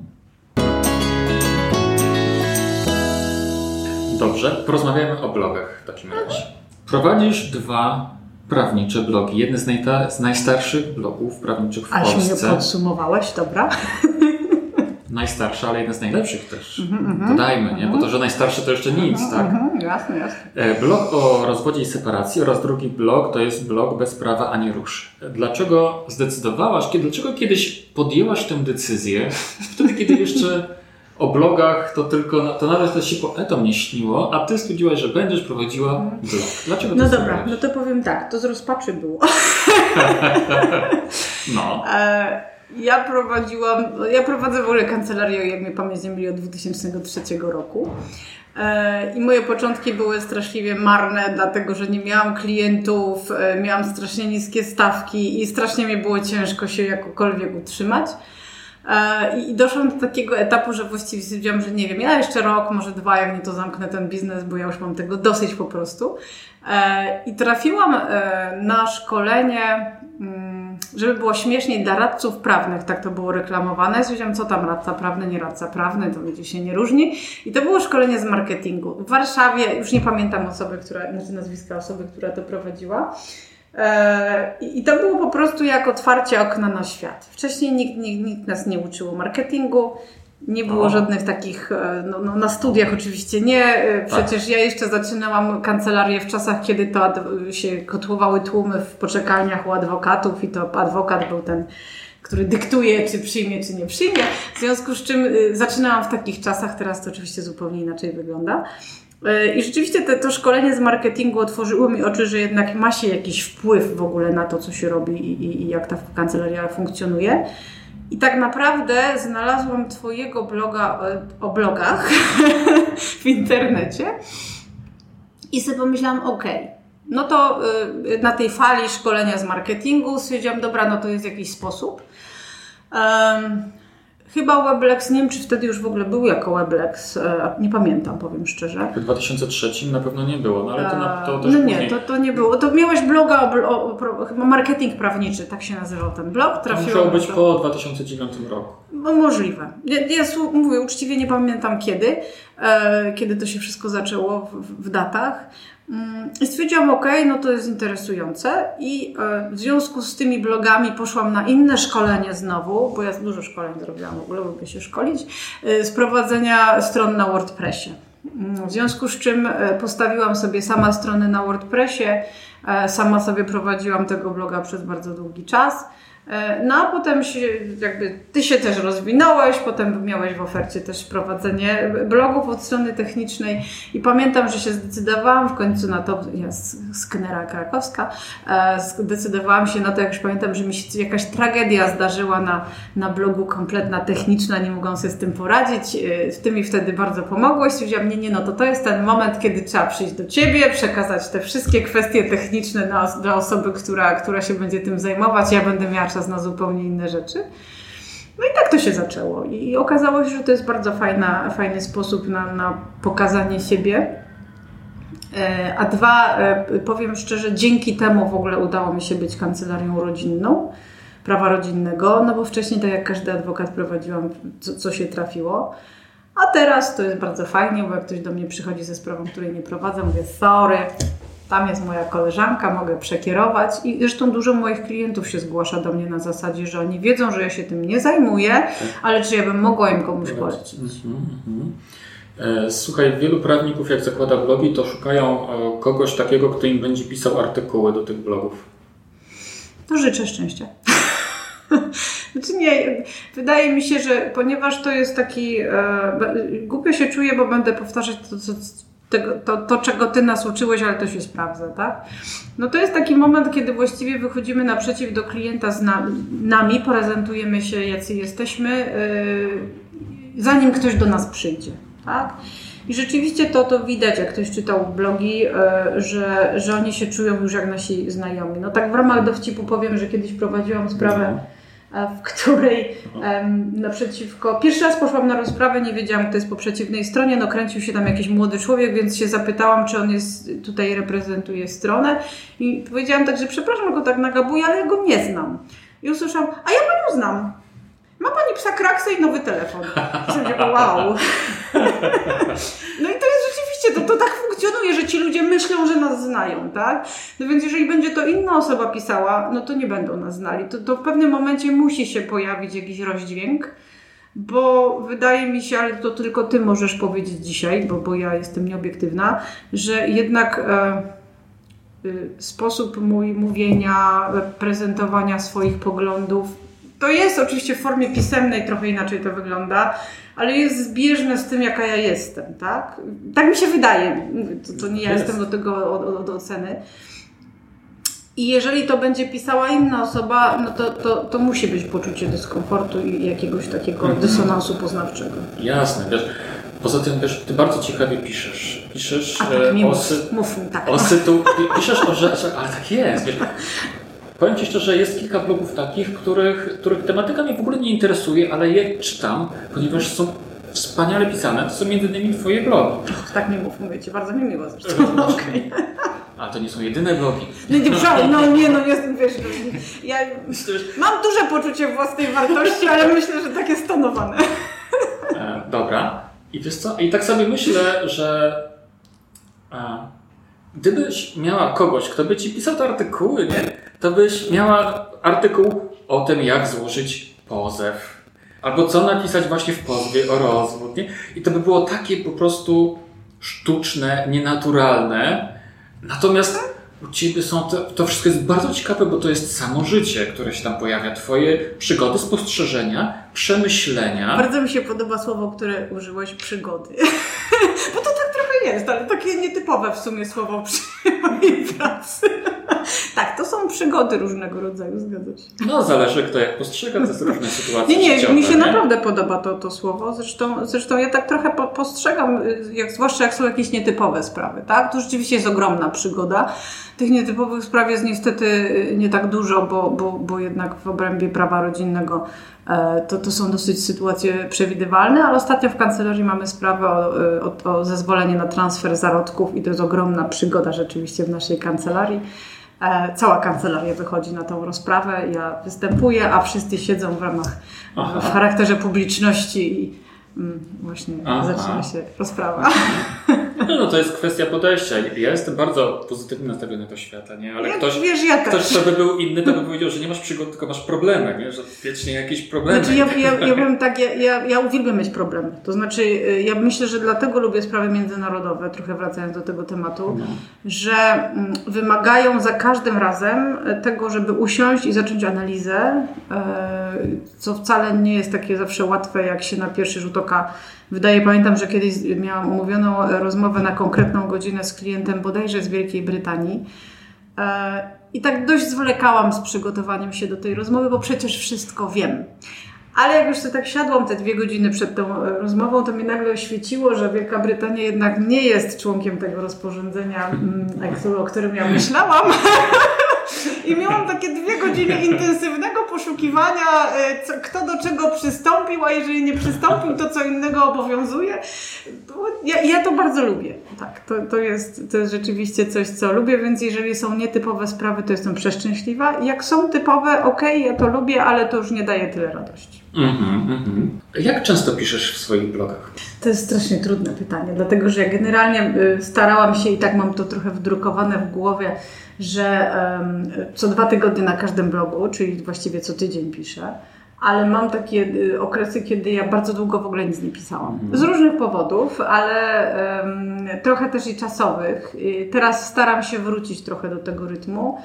Dobrze, porozmawiamy o blogach w takim razie. Prowadzisz dwa prawnicze blogi. Jedne z, najta- z najstarszych blogów prawniczych w Polsce. Aż mnie podsumowałeś, dobra. Najstarsze, ale jeden z najlepszych też. Mm-hmm, Dodajmy, nie? Bo to, że najstarszy to jeszcze nic, mm-hmm, tak? Mm-hmm, jasne, jasne. E, blog o rozwodzie i separacji oraz drugi blog to jest blog bez prawa ani rusz. Dlaczego zdecydowałaś, kiedy, dlaczego kiedyś podjęłaś tę decyzję, wtedy kiedy jeszcze o blogach to tylko, to nawet to się poetom nie śniło, a ty stwierdziłaś, że będziesz prowadziła blog. Dlaczego No dobra, no to powiem tak, to z rozpaczy było. no. E, ja prowadziłam, ja prowadzę w ogóle kancelarię, jak mnie pamięć nie myli, od 2003 roku. E, I moje początki były straszliwie marne, dlatego że nie miałam klientów, e, miałam strasznie niskie stawki i strasznie mi było ciężko się jakokolwiek utrzymać. E, I doszłam do takiego etapu, że właściwie stwierdziłam, że nie wiem, ja jeszcze rok, może dwa, jak nie to zamknę ten biznes, bo ja już mam tego dosyć po prostu. E, I trafiłam e, na szkolenie, mm, żeby było śmieszniej, dla radców prawnych, tak to było reklamowane. Stwierdziłam, co tam radca prawny, nie radca prawny, to będzie się nie różni. I to było szkolenie z marketingu. W Warszawie, już nie pamiętam osoby, która, znaczy nazwiska osoby, która to prowadziła. E, I to było po prostu jak otwarcie okna na świat. Wcześniej nikt, nikt, nikt nas nie uczył marketingu, nie było o. żadnych takich, e, no, no, na studiach oczywiście nie. E, tak. Przecież tak. ja jeszcze zaczynałam kancelarię w czasach, kiedy to się kotłowały tłumy w poczekalniach u adwokatów i to adwokat był ten, który dyktuje, czy przyjmie, czy nie przyjmie. W związku z czym zaczynałam w takich czasach, teraz to oczywiście zupełnie inaczej wygląda. E, I rzeczywiście te, to szkolenie z marketingu otworzyło mi oczy, że jednak ma się jakiś wpływ w ogóle na to, co się robi i, i, i jak ta kancelaria funkcjonuje. I tak naprawdę znalazłam Twojego bloga e, o blogach w internecie i sobie pomyślałam, ok, no to e, na tej fali szkolenia z marketingu stwierdziłam, dobra, no to jest jakiś sposób. Chyba Weblex, nie wiem czy wtedy już w ogóle był jako Weblex, e, nie pamiętam, powiem szczerze. W 2003 na pewno nie było, no ale to, na, to też No nie, to, to nie było. To miałeś bloga, o, o, o, chyba marketing prawniczy, tak się nazywał ten blog. To musiał być po 2009 roku. No, możliwe. Ja, ja mówię, uczciwie nie pamiętam kiedy, e, kiedy to się wszystko zaczęło w, w datach. Mm, I stwierdziłam, ok, no to jest interesujące i e, w związku z tymi blogami poszłam na inne szkolenie znowu, bo ja dużo szkoleń zrobiłam, w ogóle lubię się szkolić, e, z prowadzenia stron na WordPressie. Mm, w związku z czym e, postawiłam sobie sama strony na WordPressie, sama sobie prowadziłam tego bloga przez bardzo długi czas. E, no a potem się, jakby ty się też rozwinąłeś, potem miałeś w ofercie też prowadzenie blogów od strony technicznej i pamiętam, że się zdecydowałam w końcu na to, ja z Knera Krakowska, e, zdecydowałam się na to, jak już pamiętam, że mi się jakaś tragedia zdarzyła na, na blogu kompletna techniczna, nie mogłam sobie z tym poradzić, e, ty mi wtedy bardzo pomogłeś, stwierdziłam, nie, nie, no to to jest ten moment, kiedy trzeba przyjść do ciebie, przekazać te wszystkie kwestie techniczne dla, dla osoby, która, która się będzie tym zajmować, ja będę miała czas na zupełnie inne rzeczy. No i tak to się zaczęło. I okazało się, że to jest bardzo fajna, fajny sposób na, na pokazanie siebie. E, a dwa, e, powiem szczerze, dzięki temu w ogóle udało mi się być kancelarią rodzinną, prawa rodzinnego, no bo wcześniej, tak jak każdy adwokat, prowadziłam co, co się trafiło. A teraz to jest bardzo fajnie, bo jak ktoś do mnie przychodzi ze sprawą, której nie prowadzę, mówię sorry, tam jest moja koleżanka, mogę przekierować i zresztą dużo moich klientów się zgłasza do mnie na zasadzie, że oni wiedzą, że ja się tym nie zajmuję, ale czy ja bym mogła im komuś polecić. Mhm, mhm. E, słuchaj, wielu prawników jak zakłada blogi, to szukają e, kogoś takiego, kto im będzie pisał artykuły do tych blogów. To życzę szczęścia. Znaczy nie, wydaje mi się, że ponieważ to jest taki, e, głupio się czuję, bo będę powtarzać to, co tego, to, to, czego Ty nas uczyłeś, ale to się sprawdza, tak? No to jest taki moment, kiedy właściwie wychodzimy naprzeciw do klienta z nami, prezentujemy się, jacy jesteśmy, yy, zanim ktoś do nas przyjdzie, tak? I rzeczywiście to, to widać, jak ktoś czytał blogi, yy, że, że oni się czują już jak nasi znajomi. No tak w ramach dowcipu powiem, że kiedyś prowadziłam sprawę mhm w której um, naprzeciwko. Pierwszy raz poszłam na rozprawę, nie wiedziałam, kto jest po przeciwnej stronie. No, kręcił się tam jakiś młody człowiek, więc się zapytałam, czy on jest tutaj reprezentuje stronę. I powiedziałam tak, że przepraszam go tak nagabuję, ale ja go nie znam. I usłyszałam, a ja panią znam. Ma pani psa kraksę i nowy telefon. wow. No i to jest to, to tak funkcjonuje, że ci ludzie myślą, że nas znają, tak? No więc jeżeli będzie to inna osoba pisała, no to nie będą nas znali. To, to w pewnym momencie musi się pojawić jakiś rozdźwięk, bo wydaje mi się, ale to tylko ty możesz powiedzieć dzisiaj, bo, bo ja jestem nieobiektywna, że jednak... E, y, sposób mój mówienia, prezentowania swoich poglądów to jest oczywiście w formie pisemnej, trochę inaczej to wygląda, ale jest zbieżne z tym, jaka ja jestem, tak? Tak mi się wydaje. To, to nie ja jestem do tego od, od oceny. I jeżeli to będzie pisała inna osoba, no to, to, to musi być poczucie dyskomfortu i jakiegoś takiego mhm. dysonansu poznawczego. Jasne, wiesz. Poza tym, wiesz, ty bardzo ciekawie piszesz. Piszesz A tak, e, o, mów, mów, tak. o sytu... Piszesz o rzeczach, ale tak jest, wiesz. Powiem Ci szczerze, jest kilka blogów takich, których, których tematyka mnie w ogóle nie interesuje, ale je czytam, ponieważ są wspaniale pisane. To są między innymi Twoje blogi. Och, tak nie mów, mówię Ci, bardzo mi miło zresztą. Okay. A to nie są jedyne blogi. No nie, no nie, no jestem, wiesz, ja mam duże poczucie własnej wartości, ale myślę, że takie stonowane. E, dobra. I wiesz co? I tak sobie myślę, że a, gdybyś miała kogoś, kto by ci pisał te artykuły, nie? to byś miała artykuł o tym, jak złożyć pozew. Albo co napisać właśnie w pozwie o rozwód. Nie? I to by było takie po prostu sztuczne, nienaturalne. Natomiast u Ciebie są to, to wszystko jest bardzo ciekawe, bo to jest samo życie, które się tam pojawia. Twoje przygody, spostrzeżenia, przemyślenia. Bardzo mi się podoba słowo, które użyłeś, przygody. bo to tak jest, ale takie nietypowe w sumie słowo przy mojej pracy. tak, to są przygody różnego rodzaju, zgadza się. No, zależy kto jak postrzega te różne sytuacje. Nie, nie, mi się nie? naprawdę podoba to, to słowo. Zresztą, zresztą ja tak trochę po, postrzegam, jak, zwłaszcza jak są jakieś nietypowe sprawy, tak? To rzeczywiście jest ogromna przygoda. Tych nietypowych spraw jest niestety y, nie tak dużo, bo, bo, bo jednak w obrębie prawa rodzinnego e, to, to są dosyć sytuacje przewidywalne, ale ostatnio w kancelarii mamy sprawę o, y, o, o zezwolenie na transfer zarodków i to jest ogromna przygoda rzeczywiście w naszej kancelarii. E, cała kancelaria wychodzi na tą rozprawę, ja występuję, a wszyscy siedzą w ramach, Aha. w charakterze publiczności i mm, właśnie Aha. zaczyna się rozprawa. No, no to jest kwestia podejścia. Ja jestem bardzo pozytywnie nastawiony do świata, nie? Ale ktoś, wiesz, ktoś, kto by był inny, to by powiedział, że nie masz przygód, tylko masz problemy, nie? Że wiecznie jakieś problemy. Znaczy ja, ja, ja bym tak, ja, ja, ja uwielbiam mieć problemy. To znaczy y, ja myślę, że dlatego lubię sprawy międzynarodowe, trochę wracając do tego tematu, no. że mm, wymagają za każdym razem tego, żeby usiąść i zacząć analizę, y, co wcale nie jest takie zawsze łatwe, jak się na pierwszy rzut oka wydaje. Pamiętam, że kiedyś miałam umówioną rozmowę na konkretną godzinę z klientem bodajże z Wielkiej Brytanii. E, I tak dość zwlekałam z przygotowaniem się do tej rozmowy, bo przecież wszystko wiem. Ale jak już sobie tak siadłam te dwie godziny przed tą e, rozmową, to mi nagle oświeciło, że Wielka Brytania jednak nie jest członkiem tego rozporządzenia, mm, o którym ja myślałam. I miałam takie dwie godziny intensywnego poszukiwania, e, co, kto do czego przystąpił, a jeżeli nie przystąpił, to co innego obowiązuje. Ja, ja to bardzo lubię. Tak, to, to, jest, to jest rzeczywiście coś, co lubię, więc jeżeli są nietypowe sprawy, to jestem przeszczęśliwa. Jak są typowe, ok, ja to lubię, ale to już nie daje tyle radości. Mm -hmm, mm -hmm. Jak często piszesz w swoich blogach? To jest strasznie trudne pytanie, dlatego że ja generalnie y, starałam się i tak mam to trochę wdrukowane w głowie, że co dwa tygodnie na każdym blogu, czyli właściwie co tydzień piszę, ale mam takie y, okresy, kiedy ja bardzo długo w ogóle nic nie pisałam. Mhm. Z różnych powodów, ale trochę też i czasowych. Teraz staram się wrócić trochę do tego rytmu.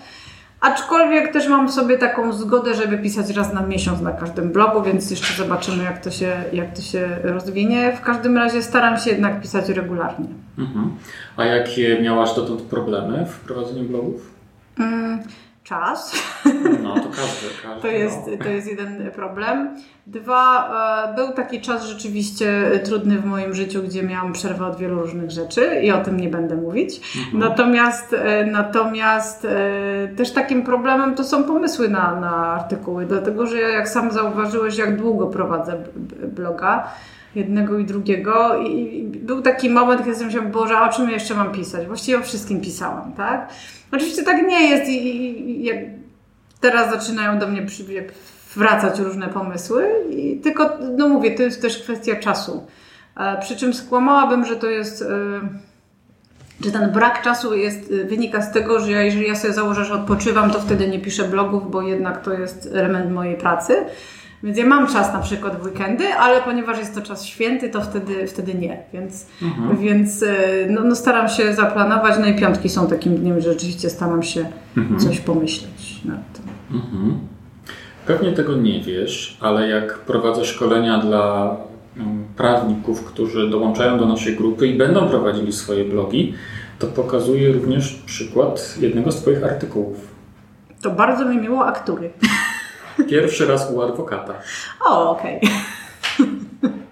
Aczkolwiek też mam sobie taką zgodę, żeby pisać raz na miesiąc na każdym blogu, więc jeszcze zobaczymy, jak to się, jak to się rozwinie. W każdym razie staram się jednak pisać regularnie. Mhm. A jakie miałaś dotąd problemy w prowadzeniu blogów? Mm, czas. No, to każdy. każdy to, jest, no. to jest jeden problem. Dwa, e, był taki czas rzeczywiście trudny w moim życiu, gdzie miałam przerwę od wielu różnych rzeczy i o tym nie będę mówić. Mhm. Natomiast, e, natomiast e, też takim problemem to są pomysły na, na artykuły, dlatego że jak sam zauważyłeś, jak długo prowadzę bloga, jednego i drugiego. I był taki moment, kiedy sobie myślałam, Boże, o czym jeszcze mam pisać? Właściwie o wszystkim pisałam, tak? Oczywiście tak nie jest i, i jak teraz zaczynają do mnie przy, wracać różne pomysły, i tylko, no mówię, to jest też kwestia czasu. E, przy czym skłamałabym, że to jest... E, że ten brak czasu jest, e, wynika z tego, że ja, jeżeli ja sobie założę, że odpoczywam, to wtedy nie piszę blogów, bo jednak to jest element mojej pracy. Więc ja mam czas na przykład w weekendy, ale ponieważ jest to czas święty, to wtedy, wtedy nie. Więc, mhm. więc e, no, no, staram się zaplanować. No i piątki są takim dniem, że rzeczywiście staram się mhm. coś pomyśleć nad tym. Mhm. Pewnie tego nie wiesz, ale jak prowadzę szkolenia dla mm, prawników, którzy dołączają do naszej grupy i będą prowadzili swoje blogi, to pokazuję również przykład jednego z Twoich artykułów. To bardzo mi miło, a który? Pierwszy raz u adwokata. O, okej. Okay.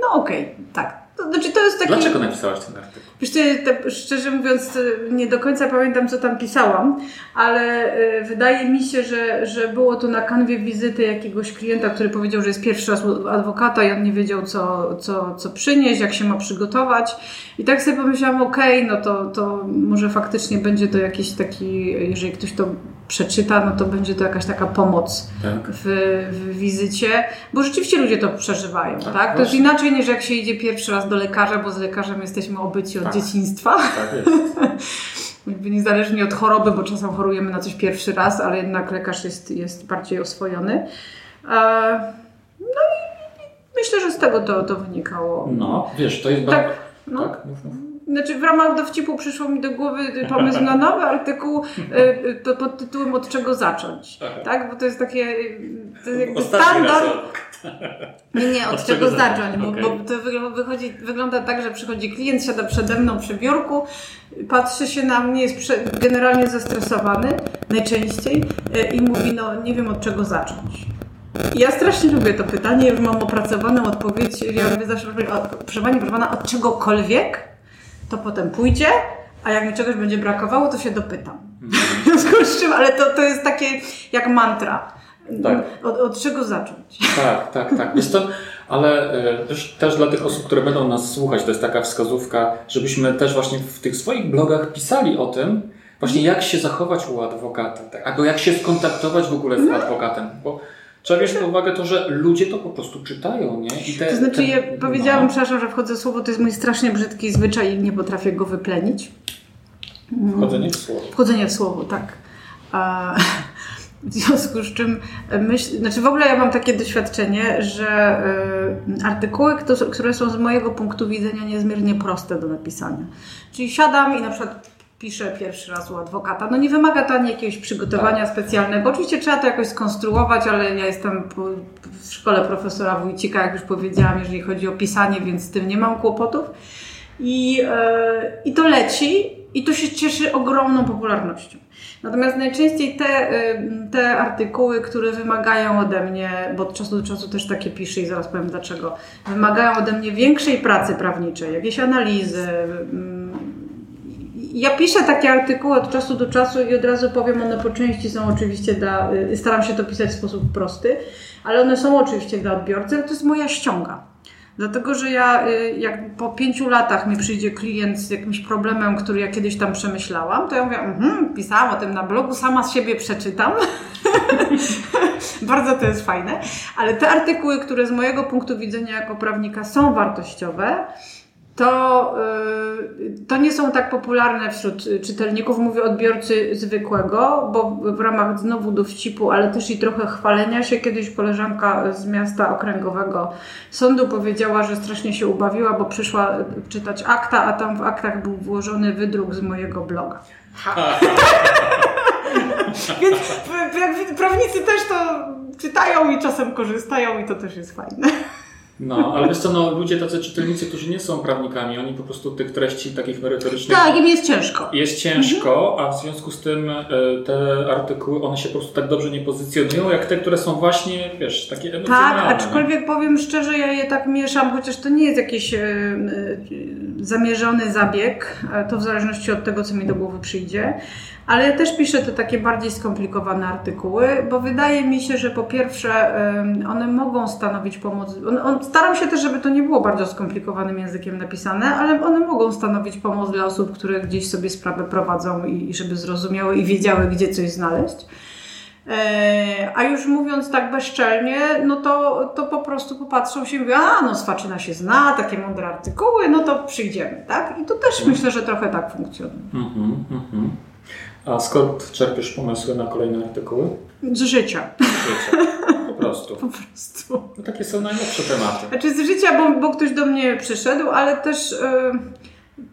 No okej, okay, tak. To, znaczy to jest taki... Dlaczego napisałaś ten artykuł? Wiesz, te, szczerze mówiąc, nie do końca pamiętam, co tam pisałam, ale y, wydaje mi się, że, że było to na kanwie wizyty jakiegoś klienta, który powiedział, że jest pierwszy raz u adwokata i on nie wiedział, co, co, co przynieść, jak się ma przygotować. I tak sobie pomyślałam, okej, okay, no to, to może faktycznie będzie to jakiś taki, jeżeli ktoś to przeczyta, no to będzie to jakaś taka pomoc tak. w, w, wizycie, bo rzeczywiście ludzie to przeżywają, tak? tak? To jest inaczej niż jak się idzie pierwszy raz do lekarza, bo z lekarzem jesteśmy obyci od tak. dzieciństwa. Tak jest. niezależnie od choroby, bo czasem chorujemy na coś pierwszy raz, ale jednak lekarz jest, jest bardziej oswojony. E, no i myślę, że z tego to, to wynikało. No, wiesz, to jest tak, bardzo... No. Tak, mów, mów. Znaczy w ramach dowcipu przyszło mi do głowy pomysł na nowy artykuł y, to pod tytułem Od czego zacząć. Tak, tak? Bo to jest takie to jest jakby standard. Nie, nie, od, od czego, czego zacząć, bo, okay. bo, to wychodzi, wygląda tak, że przychodzi klient, siada przede mną przy biurku, patrzy się na mnie, jest prze, generalnie zestresowany najczęściej y, i mówi, no nie wiem od czego zacząć. Ja strasznie lubię to pytanie, już mam opracowaną odpowiedź, ja mówię zawsze, proszę Pani, proszę Pana, od czegokolwiek, to potem pójdzie, a jak mi czegoś będzie brakowało, to się dopytam. W związku z czym, ale to, to jest takie jak mantra. Tak. Od, od czego zacząć? Tak, tak, tak. Jest to, ale e, też, też dla tych osób, które będą nas słuchać, to jest taka wskazówka, żebyśmy też właśnie w tych swoich blogach pisali o tym, właśnie jak się zachować u adwokata, tak? albo jak się skontaktować w ogóle z no. adwokatem. Bo Trzeba wziąć pod uwagę to, że ludzie to po prostu czytają, nie? I te, to znaczy, te, ja powiedziałam, no. przepraszam, że wchodzę w słowo, to jest mój strasznie brzydki zwyczaj i nie potrafię go wyplenić. Wchodzenie w słowo. Wchodzenie w słowo, tak. A, w związku z czym myśl, znaczy w ogóle ja mam takie doświadczenie, że y, artykuły, które są z mojego punktu widzenia niezmiernie proste do napisania. Czyli siadam i na przykład piszę pierwszy raz u adwokata. No nie wymaga to ani jakiegoś przygotowania tak. specjalnego. Oczywiście trzeba to jakoś skonstruować, ale ja jestem w szkole profesora Wójcika, jak już powiedziałam, jeżeli chodzi o pisanie, więc z tym nie mam kłopotów. I, yy, i to leci i to się cieszy ogromną popularnością. Natomiast najczęściej te, e, te artykuły, które wymagają ode mnie, bo od czasu do czasu też takie piszę i zaraz powiem dlaczego, wymagają ode mnie większej pracy prawniczej, jakieś analizy, ja piszę takie artykuły od czasu do czasu i od razu powiem, one po części są oczywiście dla, y, staram się to pisać w sposób prosty, ale one są oczywiście dla odbiorcy, ale to jest moja ściąga. Dlatego, że ja, y, jak po pięciu latach mi przyjdzie klient z jakimś problemem, który ja kiedyś tam przemyślałam, to ja mówię, mhm, pisałam o tym na blogu, sama z siebie przeczytam. Bardzo to jest fajne. Ale te artykuły, które z mojego punktu widzenia jako prawnika są wartościowe, to, y, to nie są tak popularne wśród czytelników, mówię odbiorcy zwykłego, bo w ramach znowu dowcipu, ale też i trochę chwalenia się, kiedyś koleżanka z miasta okręgowego sądu powiedziała, że strasznie się ubawiła, bo przyszła czytać akta, a tam w aktach był włożony wydruk z mojego bloga. Więc prawnicy też to czytają i czasem korzystają i to też jest fajne. No, ale wiesz co, no, ludzie tacy czytelnicy, którzy nie są prawnikami, oni po prostu tych treści takich merytorycznych... Tak, im jest ciężko. Jest ciężko, a w związku z tym e, te artykuły, one się po prostu tak dobrze nie pozycjonują, jak te, które są właśnie, wiesz, takie emocjonalne. Tak, aczkolwiek powiem szczerze, ja je tak mieszam, chociaż to nie jest jakiś e, e, zamierzony zabieg, to w zależności od tego, co mi do głowy przyjdzie. Ale ja też piszę te takie bardziej skomplikowane artykuły, bo wydaje mi się, że po pierwsze one mogą stanowić pomoc. On, on, staram się też, żeby to nie było bardzo skomplikowanym językiem napisane, ale one mogą stanowić pomoc dla osób, które gdzieś sobie sprawę prowadzą i, i żeby zrozumiały i wiedziały, gdzie coś znaleźć. E, a już mówiąc tak bezczelnie, no to, to po prostu popatrzą się i mówią, a no Swaczyna się zna, takie mądre artykuły, no to przyjdziemy, tak? I to też mhm. myślę, że trochę tak funkcjonuje. Mm-hmm, mm-hmm. A skąd czerpiesz pomysły na kolejne artykuły? Z życia. Z życia. Po prostu. Po prostu. No takie są najlepsze tematy. Znaczy z życia, bo, bo ktoś do mnie przyszedł, ale też, yy,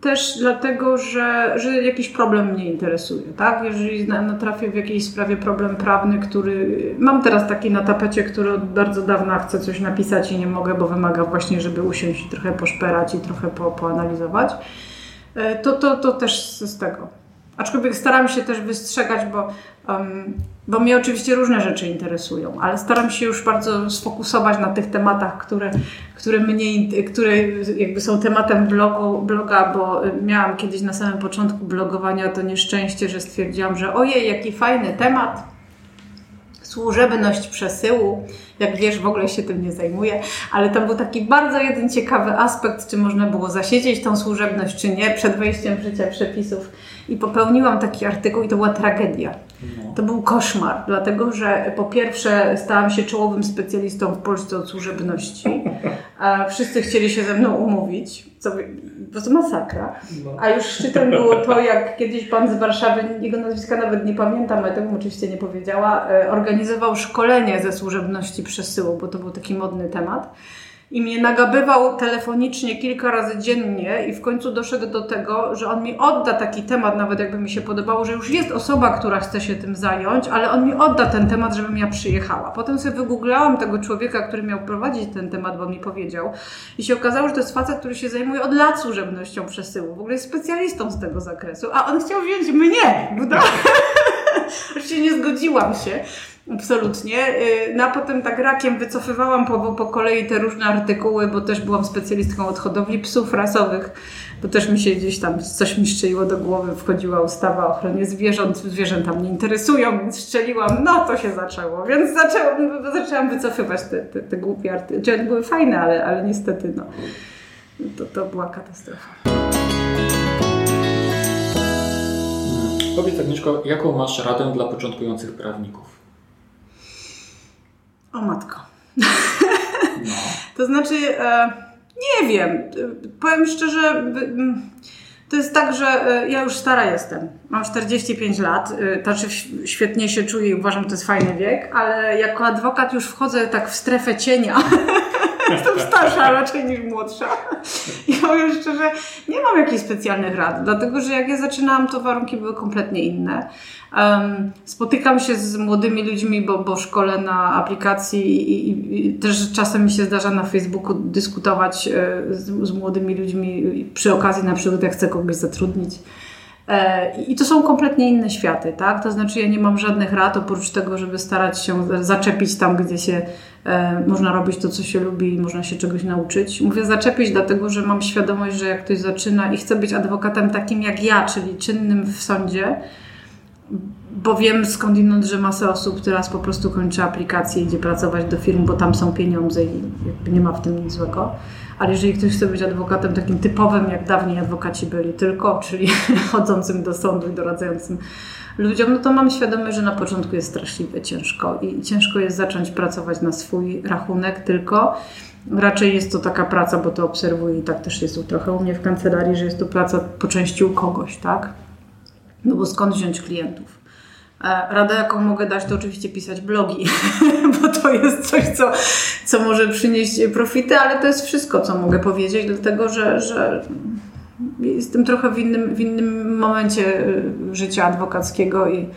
też dlatego, że, że jakiś problem mnie interesuje. Tak? Jeżeli natrafię w jakiejś sprawie problem prawny, który. Mam teraz taki na tapecie, który od bardzo dawna chcę coś napisać i nie mogę, bo wymaga właśnie, żeby usiąść i trochę poszperać i trochę po, poanalizować. E, to, to, to też z tego. Aczkolwiek staram się też wystrzegać, bo, um, bo mnie oczywiście różne rzeczy interesują, ale staram się już bardzo sfokusować na tych tematach, które, które, mnie, które jakby są tematem blogu, bloga, bo miałam kiedyś na samym początku blogowania to nieszczęście, że stwierdziłam, że ojej, jaki fajny temat, służebność przesyłu. Jak wiesz, w ogóle się tym nie zajmuję, ale to był taki bardzo jeden ciekawy aspekt, czy można było zasiedzieć tą służebność, czy nie, przed wejściem w życie przepisów i popełniłam taki artykuł i to była tragedia. No. To był koszmar, dlatego że po pierwsze stałam się czołowym specjalistą w Polsce od służebności. A wszyscy chcieli się ze mną umówić, co po prostu masakra. No. A już szczytem było to, jak kiedyś pan z Warszawy, jego nazwiska nawet nie pamiętam, ale tego oczywiście nie powiedziała, e, organizował szkolenie ze służebności przesyłu, bo to był taki modny temat i mnie nagabywał telefonicznie kilka razy dziennie i w końcu doszedł do tego, że on mi odda taki temat, nawet jakby mi się podobało, że już jest osoba, która chce się tym zająć, ale on mi odda ten temat, żebym ja przyjechała. Potem sobie wygooglałam tego człowieka, który miał prowadzić ten temat, bo mi powiedział i się okazało, że to jest facet, który się zajmuje od lat służebnością przesyłu, w ogóle jest specjalistą z tego zakresu, a on chciał wziąć mnie. Oczywiście nie zgodziłam się. Absolutnie. Y, no a potem tak rakiem wycofywałam po, po kolei te różne artykuły, bo też byłam specjalistką od hodowli psów rasowych, bo też mi się gdzieś tam coś mi szczeliło do głowy, wchodziła ustawa o ochronie zwierząt, zwierzęta mnie interesują, więc szczeliłam, no to się zaczęło, więc zaczęłam, zaczęłam wycofywać te, te, te głupie artykuły. One były fajne, ale, ale niestety no, to, to była katastrofa. Powiedz Agnieszko, jaką masz radę dla początkujących prawników? O matko. No. to znaczy, e, nie wiem. Powiem szczerze, to jest tak, że e, ja już stara jestem. Mam 45 lat, e, znaczy świetnie się czuję i uważam, że to jest fajny wiek, ale jako adwokat już wchodzę tak w strefę cienia. Jestem starsza raczej niż młodsza. I powiem szczerze, nie mam jakichś specjalnych rad, dlatego że jak ja zaczynałam, to warunki były kompletnie inne. Um, spotykam się z młodymi ludźmi, bo, bo szkole na aplikacji i, i, i, też czasem mi się zdarza na Facebooku dyskutować e, z, z młodymi ludźmi przy okazji na przykład jak chcę kogoś zatrudnić. E, I to są kompletnie inne światy, tak? To znaczy, ja nie mam żadnych rad oprócz tego, żeby starać się zaczepić tam, gdzie się można robić to, co się lubi można się czegoś nauczyć. Mówię zaczepić, dlatego że mam świadomość, że jak ktoś zaczyna i chce być adwokatem takim jak ja, czyli czynnym w sądzie, bo wiem skądinąd, że masa osób teraz po prostu kończy aplikację idzie pracować do firm, bo tam są pieniądze i nie ma w tym nic złego. Ale jeżeli ktoś chce być adwokatem takim typowym, jak dawniej adwokaci byli tylko, czyli chodzącym do sądu i doradzającym ludziom, no to mam świadomość, że na początku jest straszliwie ciężko i ciężko jest zacząć pracować na swój rachunek tylko. Raczej jest to taka praca, bo to obserwuję i tak też jest tu trochę u mnie w kancelarii, że jest to praca po części u kogoś, tak? No bo skąd wziąć klientów? E, Rada, jaką mogę dać, to oczywiście pisać blogi, bo to jest coś, co, co może przynieść profity, ale to jest wszystko, co mogę powiedzieć, dlatego że, że jestem trochę w innym, w innym momencie e, życia adwokackiego i,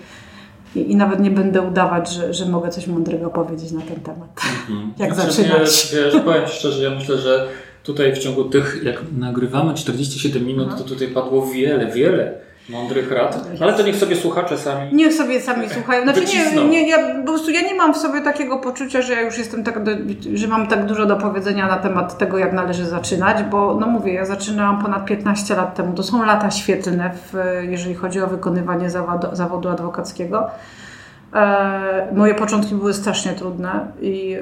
i, i nawet nie będę udawać, że, że mogę coś mądrego powiedzieć na ten temat. Mhm. Jak znaczy, zaczynać? Wiesz, wiesz, powiem szczerze, ja myślę, że tutaj w ciągu tych, jak nagrywamy 47 minut, to tutaj padło wiele, wiele Mądrych rad. Ale to niech sobie słuchacze sami. Niech sobie sami słuchają. Znaczy nie, nie, ja po prostu ja nie mam w sobie takiego poczucia, że ja już jestem tak, do, że mam tak dużo do powiedzenia na temat tego, jak należy zaczynać, bo no mówię, ja zaczynałam ponad 15 lat temu. To są lata świetlne, w, jeżeli chodzi o wykonywanie zawodu, zawodu adwokackiego. E, moje początki były strasznie trudne, i,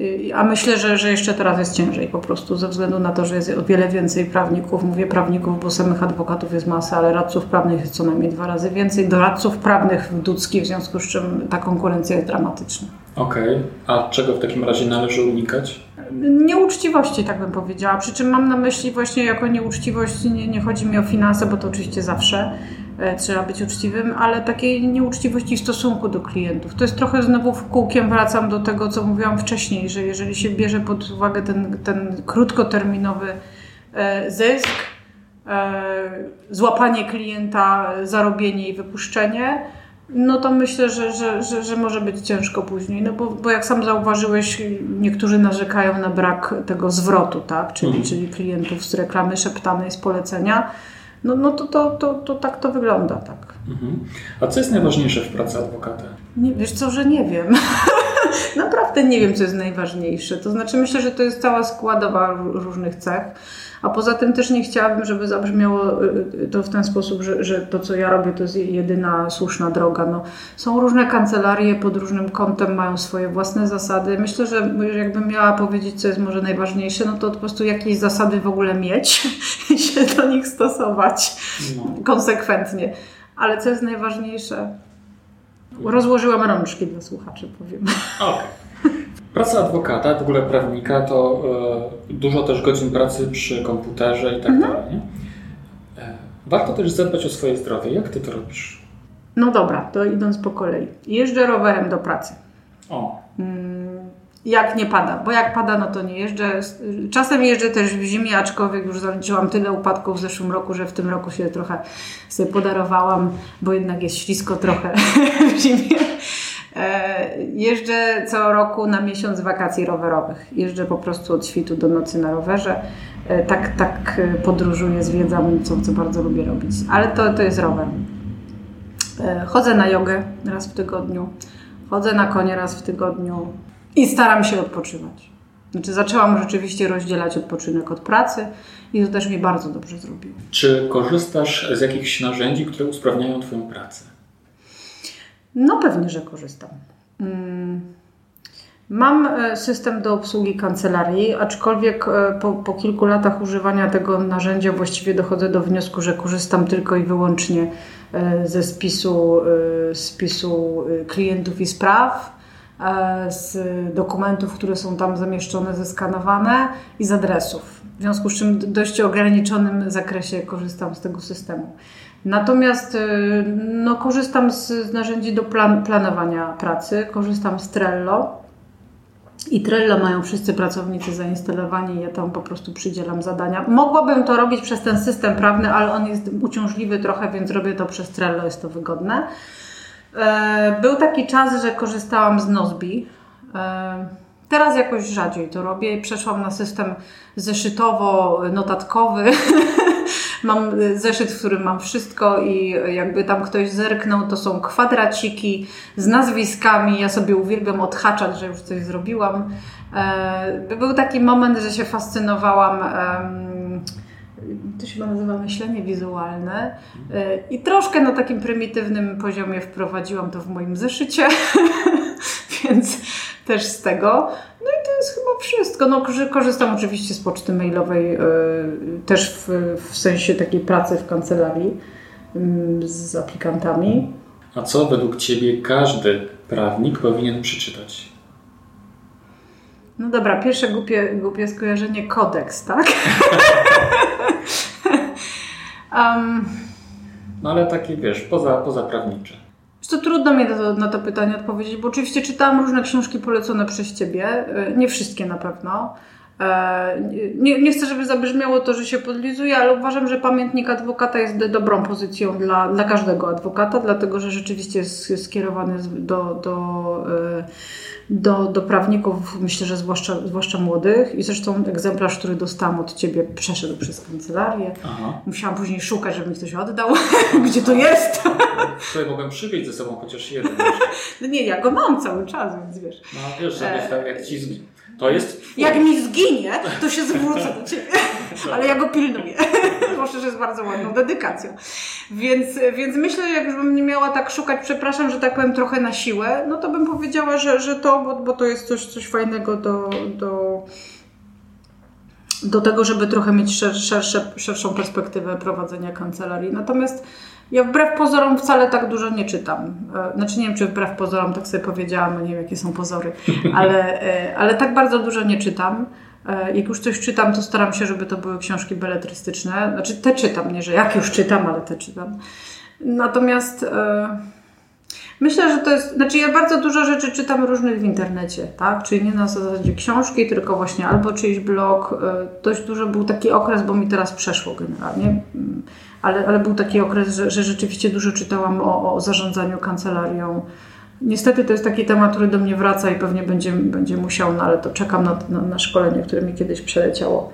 e, i, a myślę, że, że jeszcze teraz jest ciężej po prostu ze względu na to, że jest o wiele więcej prawników. Mówię prawników, bo samych adwokatów jest masa, ale radców prawnych jest co najmniej dwa razy więcej. Doradców prawnych w Dudzki, w związku z czym ta konkurencja jest dramatyczna. Okej, okay. a czego w takim razie należy unikać? Nieuczciwości, tak bym powiedziała. Przy czym mam na myśli właśnie jako nieuczciwość, nie, nie chodzi mi o finanse, bo to oczywiście zawsze trzeba być uczciwym, ale takiej nieuczciwości w stosunku do klientów. To jest trochę znowu w kółkiem wracam do tego, co mówiłam wcześniej, że jeżeli się bierze pod uwagę ten, ten krótkoterminowy e, zysk, e, złapanie klienta, zarobienie i wypuszczenie, no to myślę, że, że, że, że może być ciężko później. No bo, bo jak sam zauważyłeś, niektórzy narzekają na brak tego zwrotu, tak? czyli, mhm. czyli klientów z reklamy szeptanej, z polecenia No, no to, to, to, to tak to wygląda, tak. Mhm. A co jest najważniejsze w pracy adwokata? Nie, wiesz co, że nie wiem. Naprawdę nie wiem, co jest najważniejsze. To znaczy, myślę, że to jest cała składowa różnych cech. A poza tym też nie chciałabym, żeby zabrzmiało y, y, to w ten sposób, że, że to, co ja robię, to jest jedyna słuszna droga. No, są różne kancelarie pod różnym kątem, mają swoje własne zasady. Myślę, że jakbym miała powiedzieć, co jest może najważniejsze, no to po prostu jakieś zasady w ogóle mieć i się do nich stosować no. konsekwentnie. Ale co jest najważniejsze? Rozłożyłam rączki dla słuchaczy, powiem. Okej. Okay. Praca adwokata, w ogóle prawnika, to y, dużo też godzin pracy przy komputerze i tak mhm. dalej. E, warto też zadbać o swoje zdrowie. Jak ty to robisz? No dobra, to idąc po kolei. Jeżdżę rowerem do pracy. O. Mm, jak nie pada, bo jak pada, no to nie jeżdżę. Czasem jeżdżę też w zimie, aczkolwiek już zaliczyłam tyle upadków w zeszłym roku, że w tym roku się trochę sobie podarowałam, bo jednak jest ślisko trochę w zimie. E, jeżdżę co roku na miesiąc wakacji rowerowych. Jeżdżę po prostu od świtu do nocy na rowerze. E, tak, tak podróżuję, zwiedzam, co, co bardzo lubię robić. Ale to, to jest rower. E, chodzę na jogę raz w tygodniu. Chodzę na konie raz w tygodniu i staram się odpoczywać. Znaczy, zaczęłam rzeczywiście rozdzielać odpoczynek od pracy i to też mi bardzo dobrze zrobiło. Czy korzystasz z jakichś narzędzi, które usprawniają Twoją pracę? No pewnie, że korzystam. Mm. Mam e, system do obsługi kancelarii, aczkolwiek e, po, po, kilku latach używania tego narzędzia właściwie dochodzę do wniosku, że korzystam tylko i wyłącznie e, ze spisu, spisu klientów i spraw, z dokumentów, które są tam zamieszczone, zeskanowane i z adresów. W związku z czym w dość ograniczonym zakresie korzystam z tego systemu. Natomiast y, no, korzystam z, z narzędzi do plan, planowania pracy, korzystam z Trello. I Trello mają wszyscy pracownicy zainstalowani i ja tam po prostu przydzielam zadania. Mogłabym to robić przez ten system prawny, ale on jest uciążliwy trochę, więc robię to przez Trello, jest to wygodne. E, był taki czas, że korzystałam z Nozbi. E, teraz jakoś rzadziej to robię. Przeszłam na system zeszytowo-notatkowy. mam y, zeszyt, w którym mam wszystko i jakby tam ktoś zerknął, to są kwadraciki z nazwiskami. Ja sobie uwielbiam odhaczać, że już coś zrobiłam. E, był taki moment, że się fascynowałam to się nazywa myślenie wizualne e, i troszkę na takim prymitywnym poziomie wprowadziłam to w moim zeszycie, więc też z tego. No i to jest chyba wszystko. No, korzystam oczywiście z poczty mailowej yy, też w, w, sensie takiej pracy w kancelarii yy, z aplikantami. A co według Ciebie każdy prawnik powinien przeczytać? No dobra, pierwsze głupie, głupie skojarzenie kodeks, tak? um, no ale takie wiesz, poza, poza prawnicze. To trudno mi na to, na to pytanie odpowiedzieć, bo oczywiście czytałam różne książki polecone przez Ciebie, e, nie wszystkie na pewno. E, nie, nie, chcę, żeby zabrzmiało to, że się podlizuje, ale uważam, że pamiętnik adwokata jest dobrą pozycją dla, dla każdego adwokata, dlatego że rzeczywiście jest skierowany do, do e, do, do prawników, myślę, że zwłaszcza, zwłaszcza młodych. I zresztą egzemplarz, który dostałam od ciebie, przeszedł przez kancelarię. Aha. Musiałam później szukać, żeby mi ktoś oddał, gdzie to jest. Tutaj mogłem przywieźć ze sobą chociaż jeden. No nie, ja go mam cały czas, więc wiesz. No wiesz, że e... jak ci to jest. Jak mi zginie, to się zwrócę do ciebie. Ale ja go pilnuję. Zwłaszcza, że jest bardzo ładną dedykacją. Więc, więc myślę, że jakbym nie miała tak szukać, przepraszam, że tak powiem trochę na siłę, no to bym powiedziała, że, że to, bo, bo to jest coś, coś fajnego do, do, do tego, żeby trochę mieć szersze, szerszą perspektywę prowadzenia kancelarii. Natomiast ja wbrew pozorom wcale tak dużo nie czytam. E, znaczy nie wiem, czy wbrew pozorom tak sobie powiedziałam, no nie wiem, jakie są pozory, ale, e, ale tak bardzo dużo nie czytam. E, jak już coś czytam, to staram się, żeby to były książki beletrystyczne. Znaczy te czytam, nie że jak już czytam, ale te czytam. Natomiast myślę, że to jest, znaczy ja bardzo dużo rzeczy czytam różnych w internecie, tak? Czyli nie na zasadzie książki, tylko właśnie albo czyjś blog. Dość dużo był taki okres, bo mi teraz przeszło generalnie, mm, ale, ale był taki okres, że, że rzeczywiście dużo czytałam o, o zarządzaniu kancelarią Niestety to jest taki temat, który do mnie wraca i pewnie będzie, będzie musiał, no ale to czekam na, na, na szkolenie, które mi kiedyś przeleciało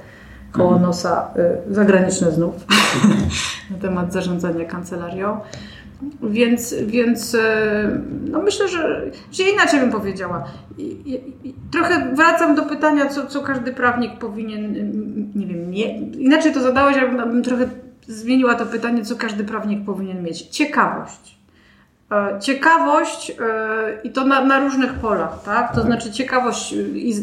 koło mhm. nosa, y, zagraniczne znów, na temat zarządzania kancelarią. Więc, więc e, no myślę, że, że inaczej bym powiedziała. Trochę wracam do pytania, co, co każdy prawnik powinien, nie wiem, nie, inaczej to zadałeś, ale bym trochę zmieniła to pytanie, co każdy prawnik powinien mieć. Ciekawość. E, ciekawość e, i to na, na, różnych polach, tak? To znaczy ciekawość i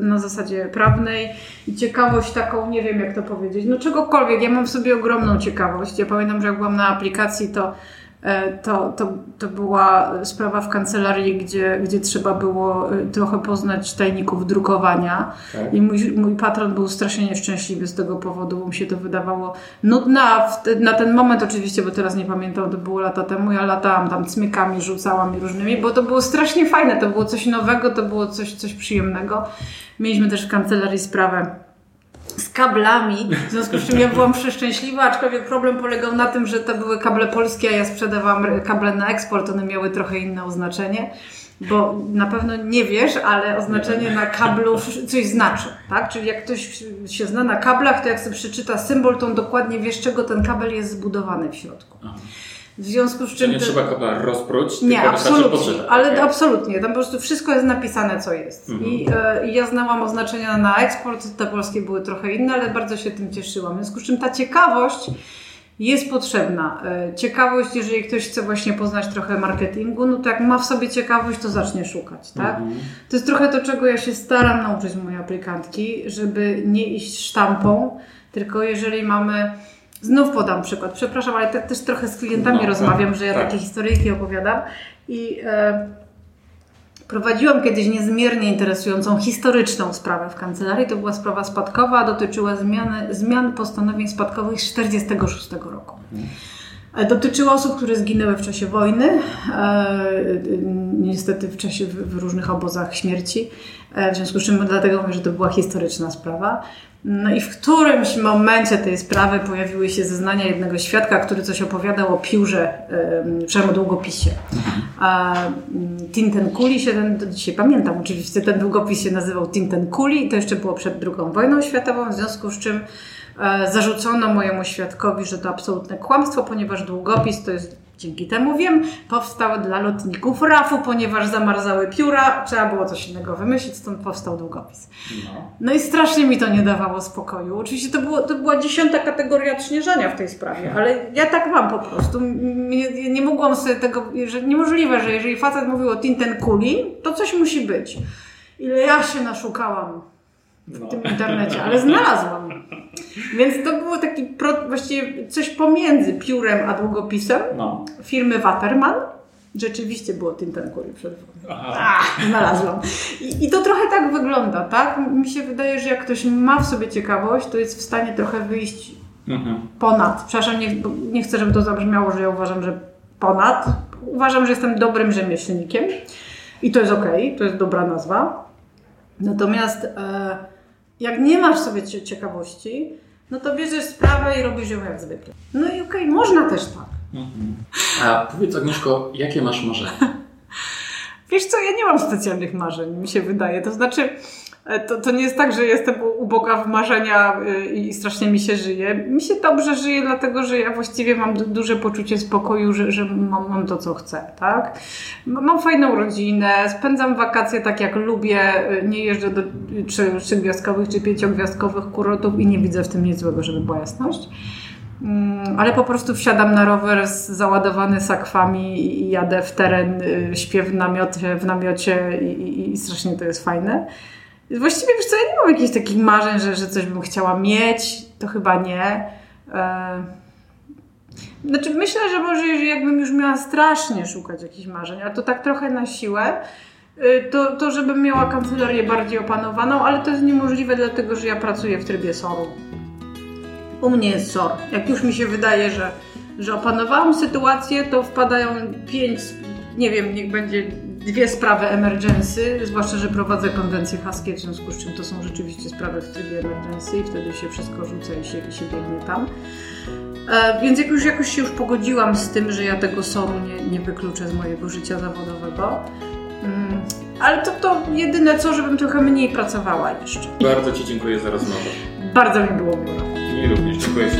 na zasadzie prawnej i ciekawość taką, nie wiem jak to powiedzieć, no czegokolwiek. Ja mam w sobie ogromną ciekawość. Ja pamiętam, że jak byłam na aplikacji, to E, to, to, to była sprawa w kancelarii, gdzie, gdzie trzeba było e, trochę poznać tajników drukowania. Tak. I mój, mój patron był strasznie nieszczęśliwy z tego powodu, bo mu się to wydawało nudne. Na ten moment, oczywiście, bo teraz nie pamiętam, to było lata temu, ja latałam tam cmykami, rzucałam i różnymi, bo to było strasznie fajne. To było coś nowego, to było coś, coś przyjemnego. Mieliśmy też w kancelarii sprawę z kablami, w związku z czym ja byłam przeszczęśliwa, aczkolwiek problem polegał na tym, że to były kable polskie, a ja sprzedawałam kable na eksport, one miały trochę inne oznaczenie. Bo na pewno nie wiesz, ale oznaczenie na kablu coś znaczy, tak? Czyli jak ktoś się zna na kablach, to jak sobie przeczyta symbol, to on dokładnie wie, z czego ten kabel jest zbudowany w środku. Aha. W związku z czym. To nie trzeba kabla rozpróć, nie, absolutnie, ale okay. absolutnie. Tam po prostu wszystko jest napisane, co jest. Mhm. I, e, ja znałam oznaczenia na eksport, te polskie były trochę inne, ale bardzo się tym cieszyłam. W związku z czym ta ciekawość jest potrzebna. E, ciekawość, jeżeli ktoś chce właśnie poznać trochę marketingu, no to jak ma w sobie ciekawość, to zacznie szukać, tak? Mhm. To jest trochę to, czego ja się staram nauczyć mojej aplikantki, żeby nie iść sztampą, tylko jeżeli mamy Znów podam przykład. Przepraszam, ale te, też trochę z klientami no, tak. rozmawiam, że ja tak. takie historyjki opowiadam. I e, prowadziłam kiedyś niezmiernie interesującą historyczną sprawę w kancelarii. To była sprawa spadkowa, dotyczyła zmiany, zmian postanowień spadkowych z 1946 roku. E, dotyczyło osób, które zginęły w czasie wojny, e, niestety w czasie w, w różnych obozach śmierci. E, w związku z czym dlatego mówię, że to była historyczna sprawa. No i w którymś momencie tej sprawy pojawiły się zeznania jednego świadka, który coś opowiadał o piórze, przepraszam, o długopisie. A mm, Tinten Kuli się ten, do dzisiaj pamiętam oczywiście, ten długopis się nazywał Tinten Kuli i to jeszcze było przed II wojną światową, w związku z czym e, zarzucono mojemu świadkowi, że to absolutne kłamstwo, ponieważ długopis to jest Dzięki temu wiem, powstał dla lotników RAF-u, ponieważ zamarzały pióra, trzeba było coś innego wymyślić, stąd powstał długopis. No, no i strasznie mi to nie dawało spokoju. Oczywiście to, było, to była dziesiąta kategoria odśnieżania w tej sprawie, ale ja tak mam po prostu. Nie, nie mogłam sobie tego, że niemożliwe, że jeżeli facet mówił o Tinten Kuli, to coś musi być. Ile ja się naszukałam w no. tym internecie, ale znalazłam. Więc to było taki pro, właściwie coś pomiędzy piórem a długopisem no. firmy Waterman. Rzeczywiście było Tintenkuri przed Ach, znalazłam. I, I, to trochę tak wygląda, tak? Mi się wydaje, że jak ktoś ma w sobie ciekawość, to jest w stanie trochę wyjść mhm. ponad. Przepraszam, nie, nie chcę, żeby to zabrzmiało, że ja uważam, że ponad. Uważam, że jestem dobrym rzemieślnikiem i to jest ok, to jest dobra nazwa. Natomiast e, jak nie masz sobie ciekawości, no to bierzesz sprawę i robisz ją jak zwykle. No i okej, okay, można też tak. Mhm. A powiedz Agnieszko, jakie masz marzenia? Wiesz co, ja nie mam specjalnych marzeń, mi się wydaje. To znaczy, to, to nie jest tak, że jestem u Boga w marzenia y, i strasznie mi się żyje. Mi się dobrze żyje, dlatego że ja właściwie mam duże poczucie spokoju, że, że mam, mam to, co chcę, tak? Mam fajną rodzinę, spędzam wakacje tak, jak lubię, y, nie jeżdżę do trzygwiazdkowych czy pięciogwiazdkowych kurortów i nie widzę w tym nic złego, żeby była jasność. Mm, ale po prostu wsiadam na rower załadowany sakwami i jadę w teren, y, śpię w namiocie, w namiocie i, i, i strasznie to jest fajne. Właściwie wiesz co, ja nie mam jakichś takich marzeń, że, że coś bym chciała mieć. To chyba nie. E... Znaczy myślę, że może jakbym już miała strasznie szukać jakichś marzeń, a to tak trochę na siłę, y, to, to żebym miała kancelarię bardziej opanowaną, ale to jest niemożliwe, dlatego że ja pracuję w trybie SOR-u. U mnie jest SOR. Jak już mi się wydaje, że, że opanowałam sytuację, to wpadają pięć, nie wiem, niech będzie dwie sprawy emergency, zwłaszcza, że prowadzę konwencję haskie, w związku z czym to są rzeczywiście sprawy w trybie emergency i wtedy się wszystko rzuca i się, i się biegnie tam. E, więc jak już jakoś się już pogodziłam z tym, że ja tego soru nie, nie wykluczę z mojego życia zawodowego. Mm, ale to, to jedyne co, żebym trochę mniej pracowała jeszcze. Bardzo Ci dziękuję za rozmowę. Bardzo mi było miło. Mi również. Dziękuję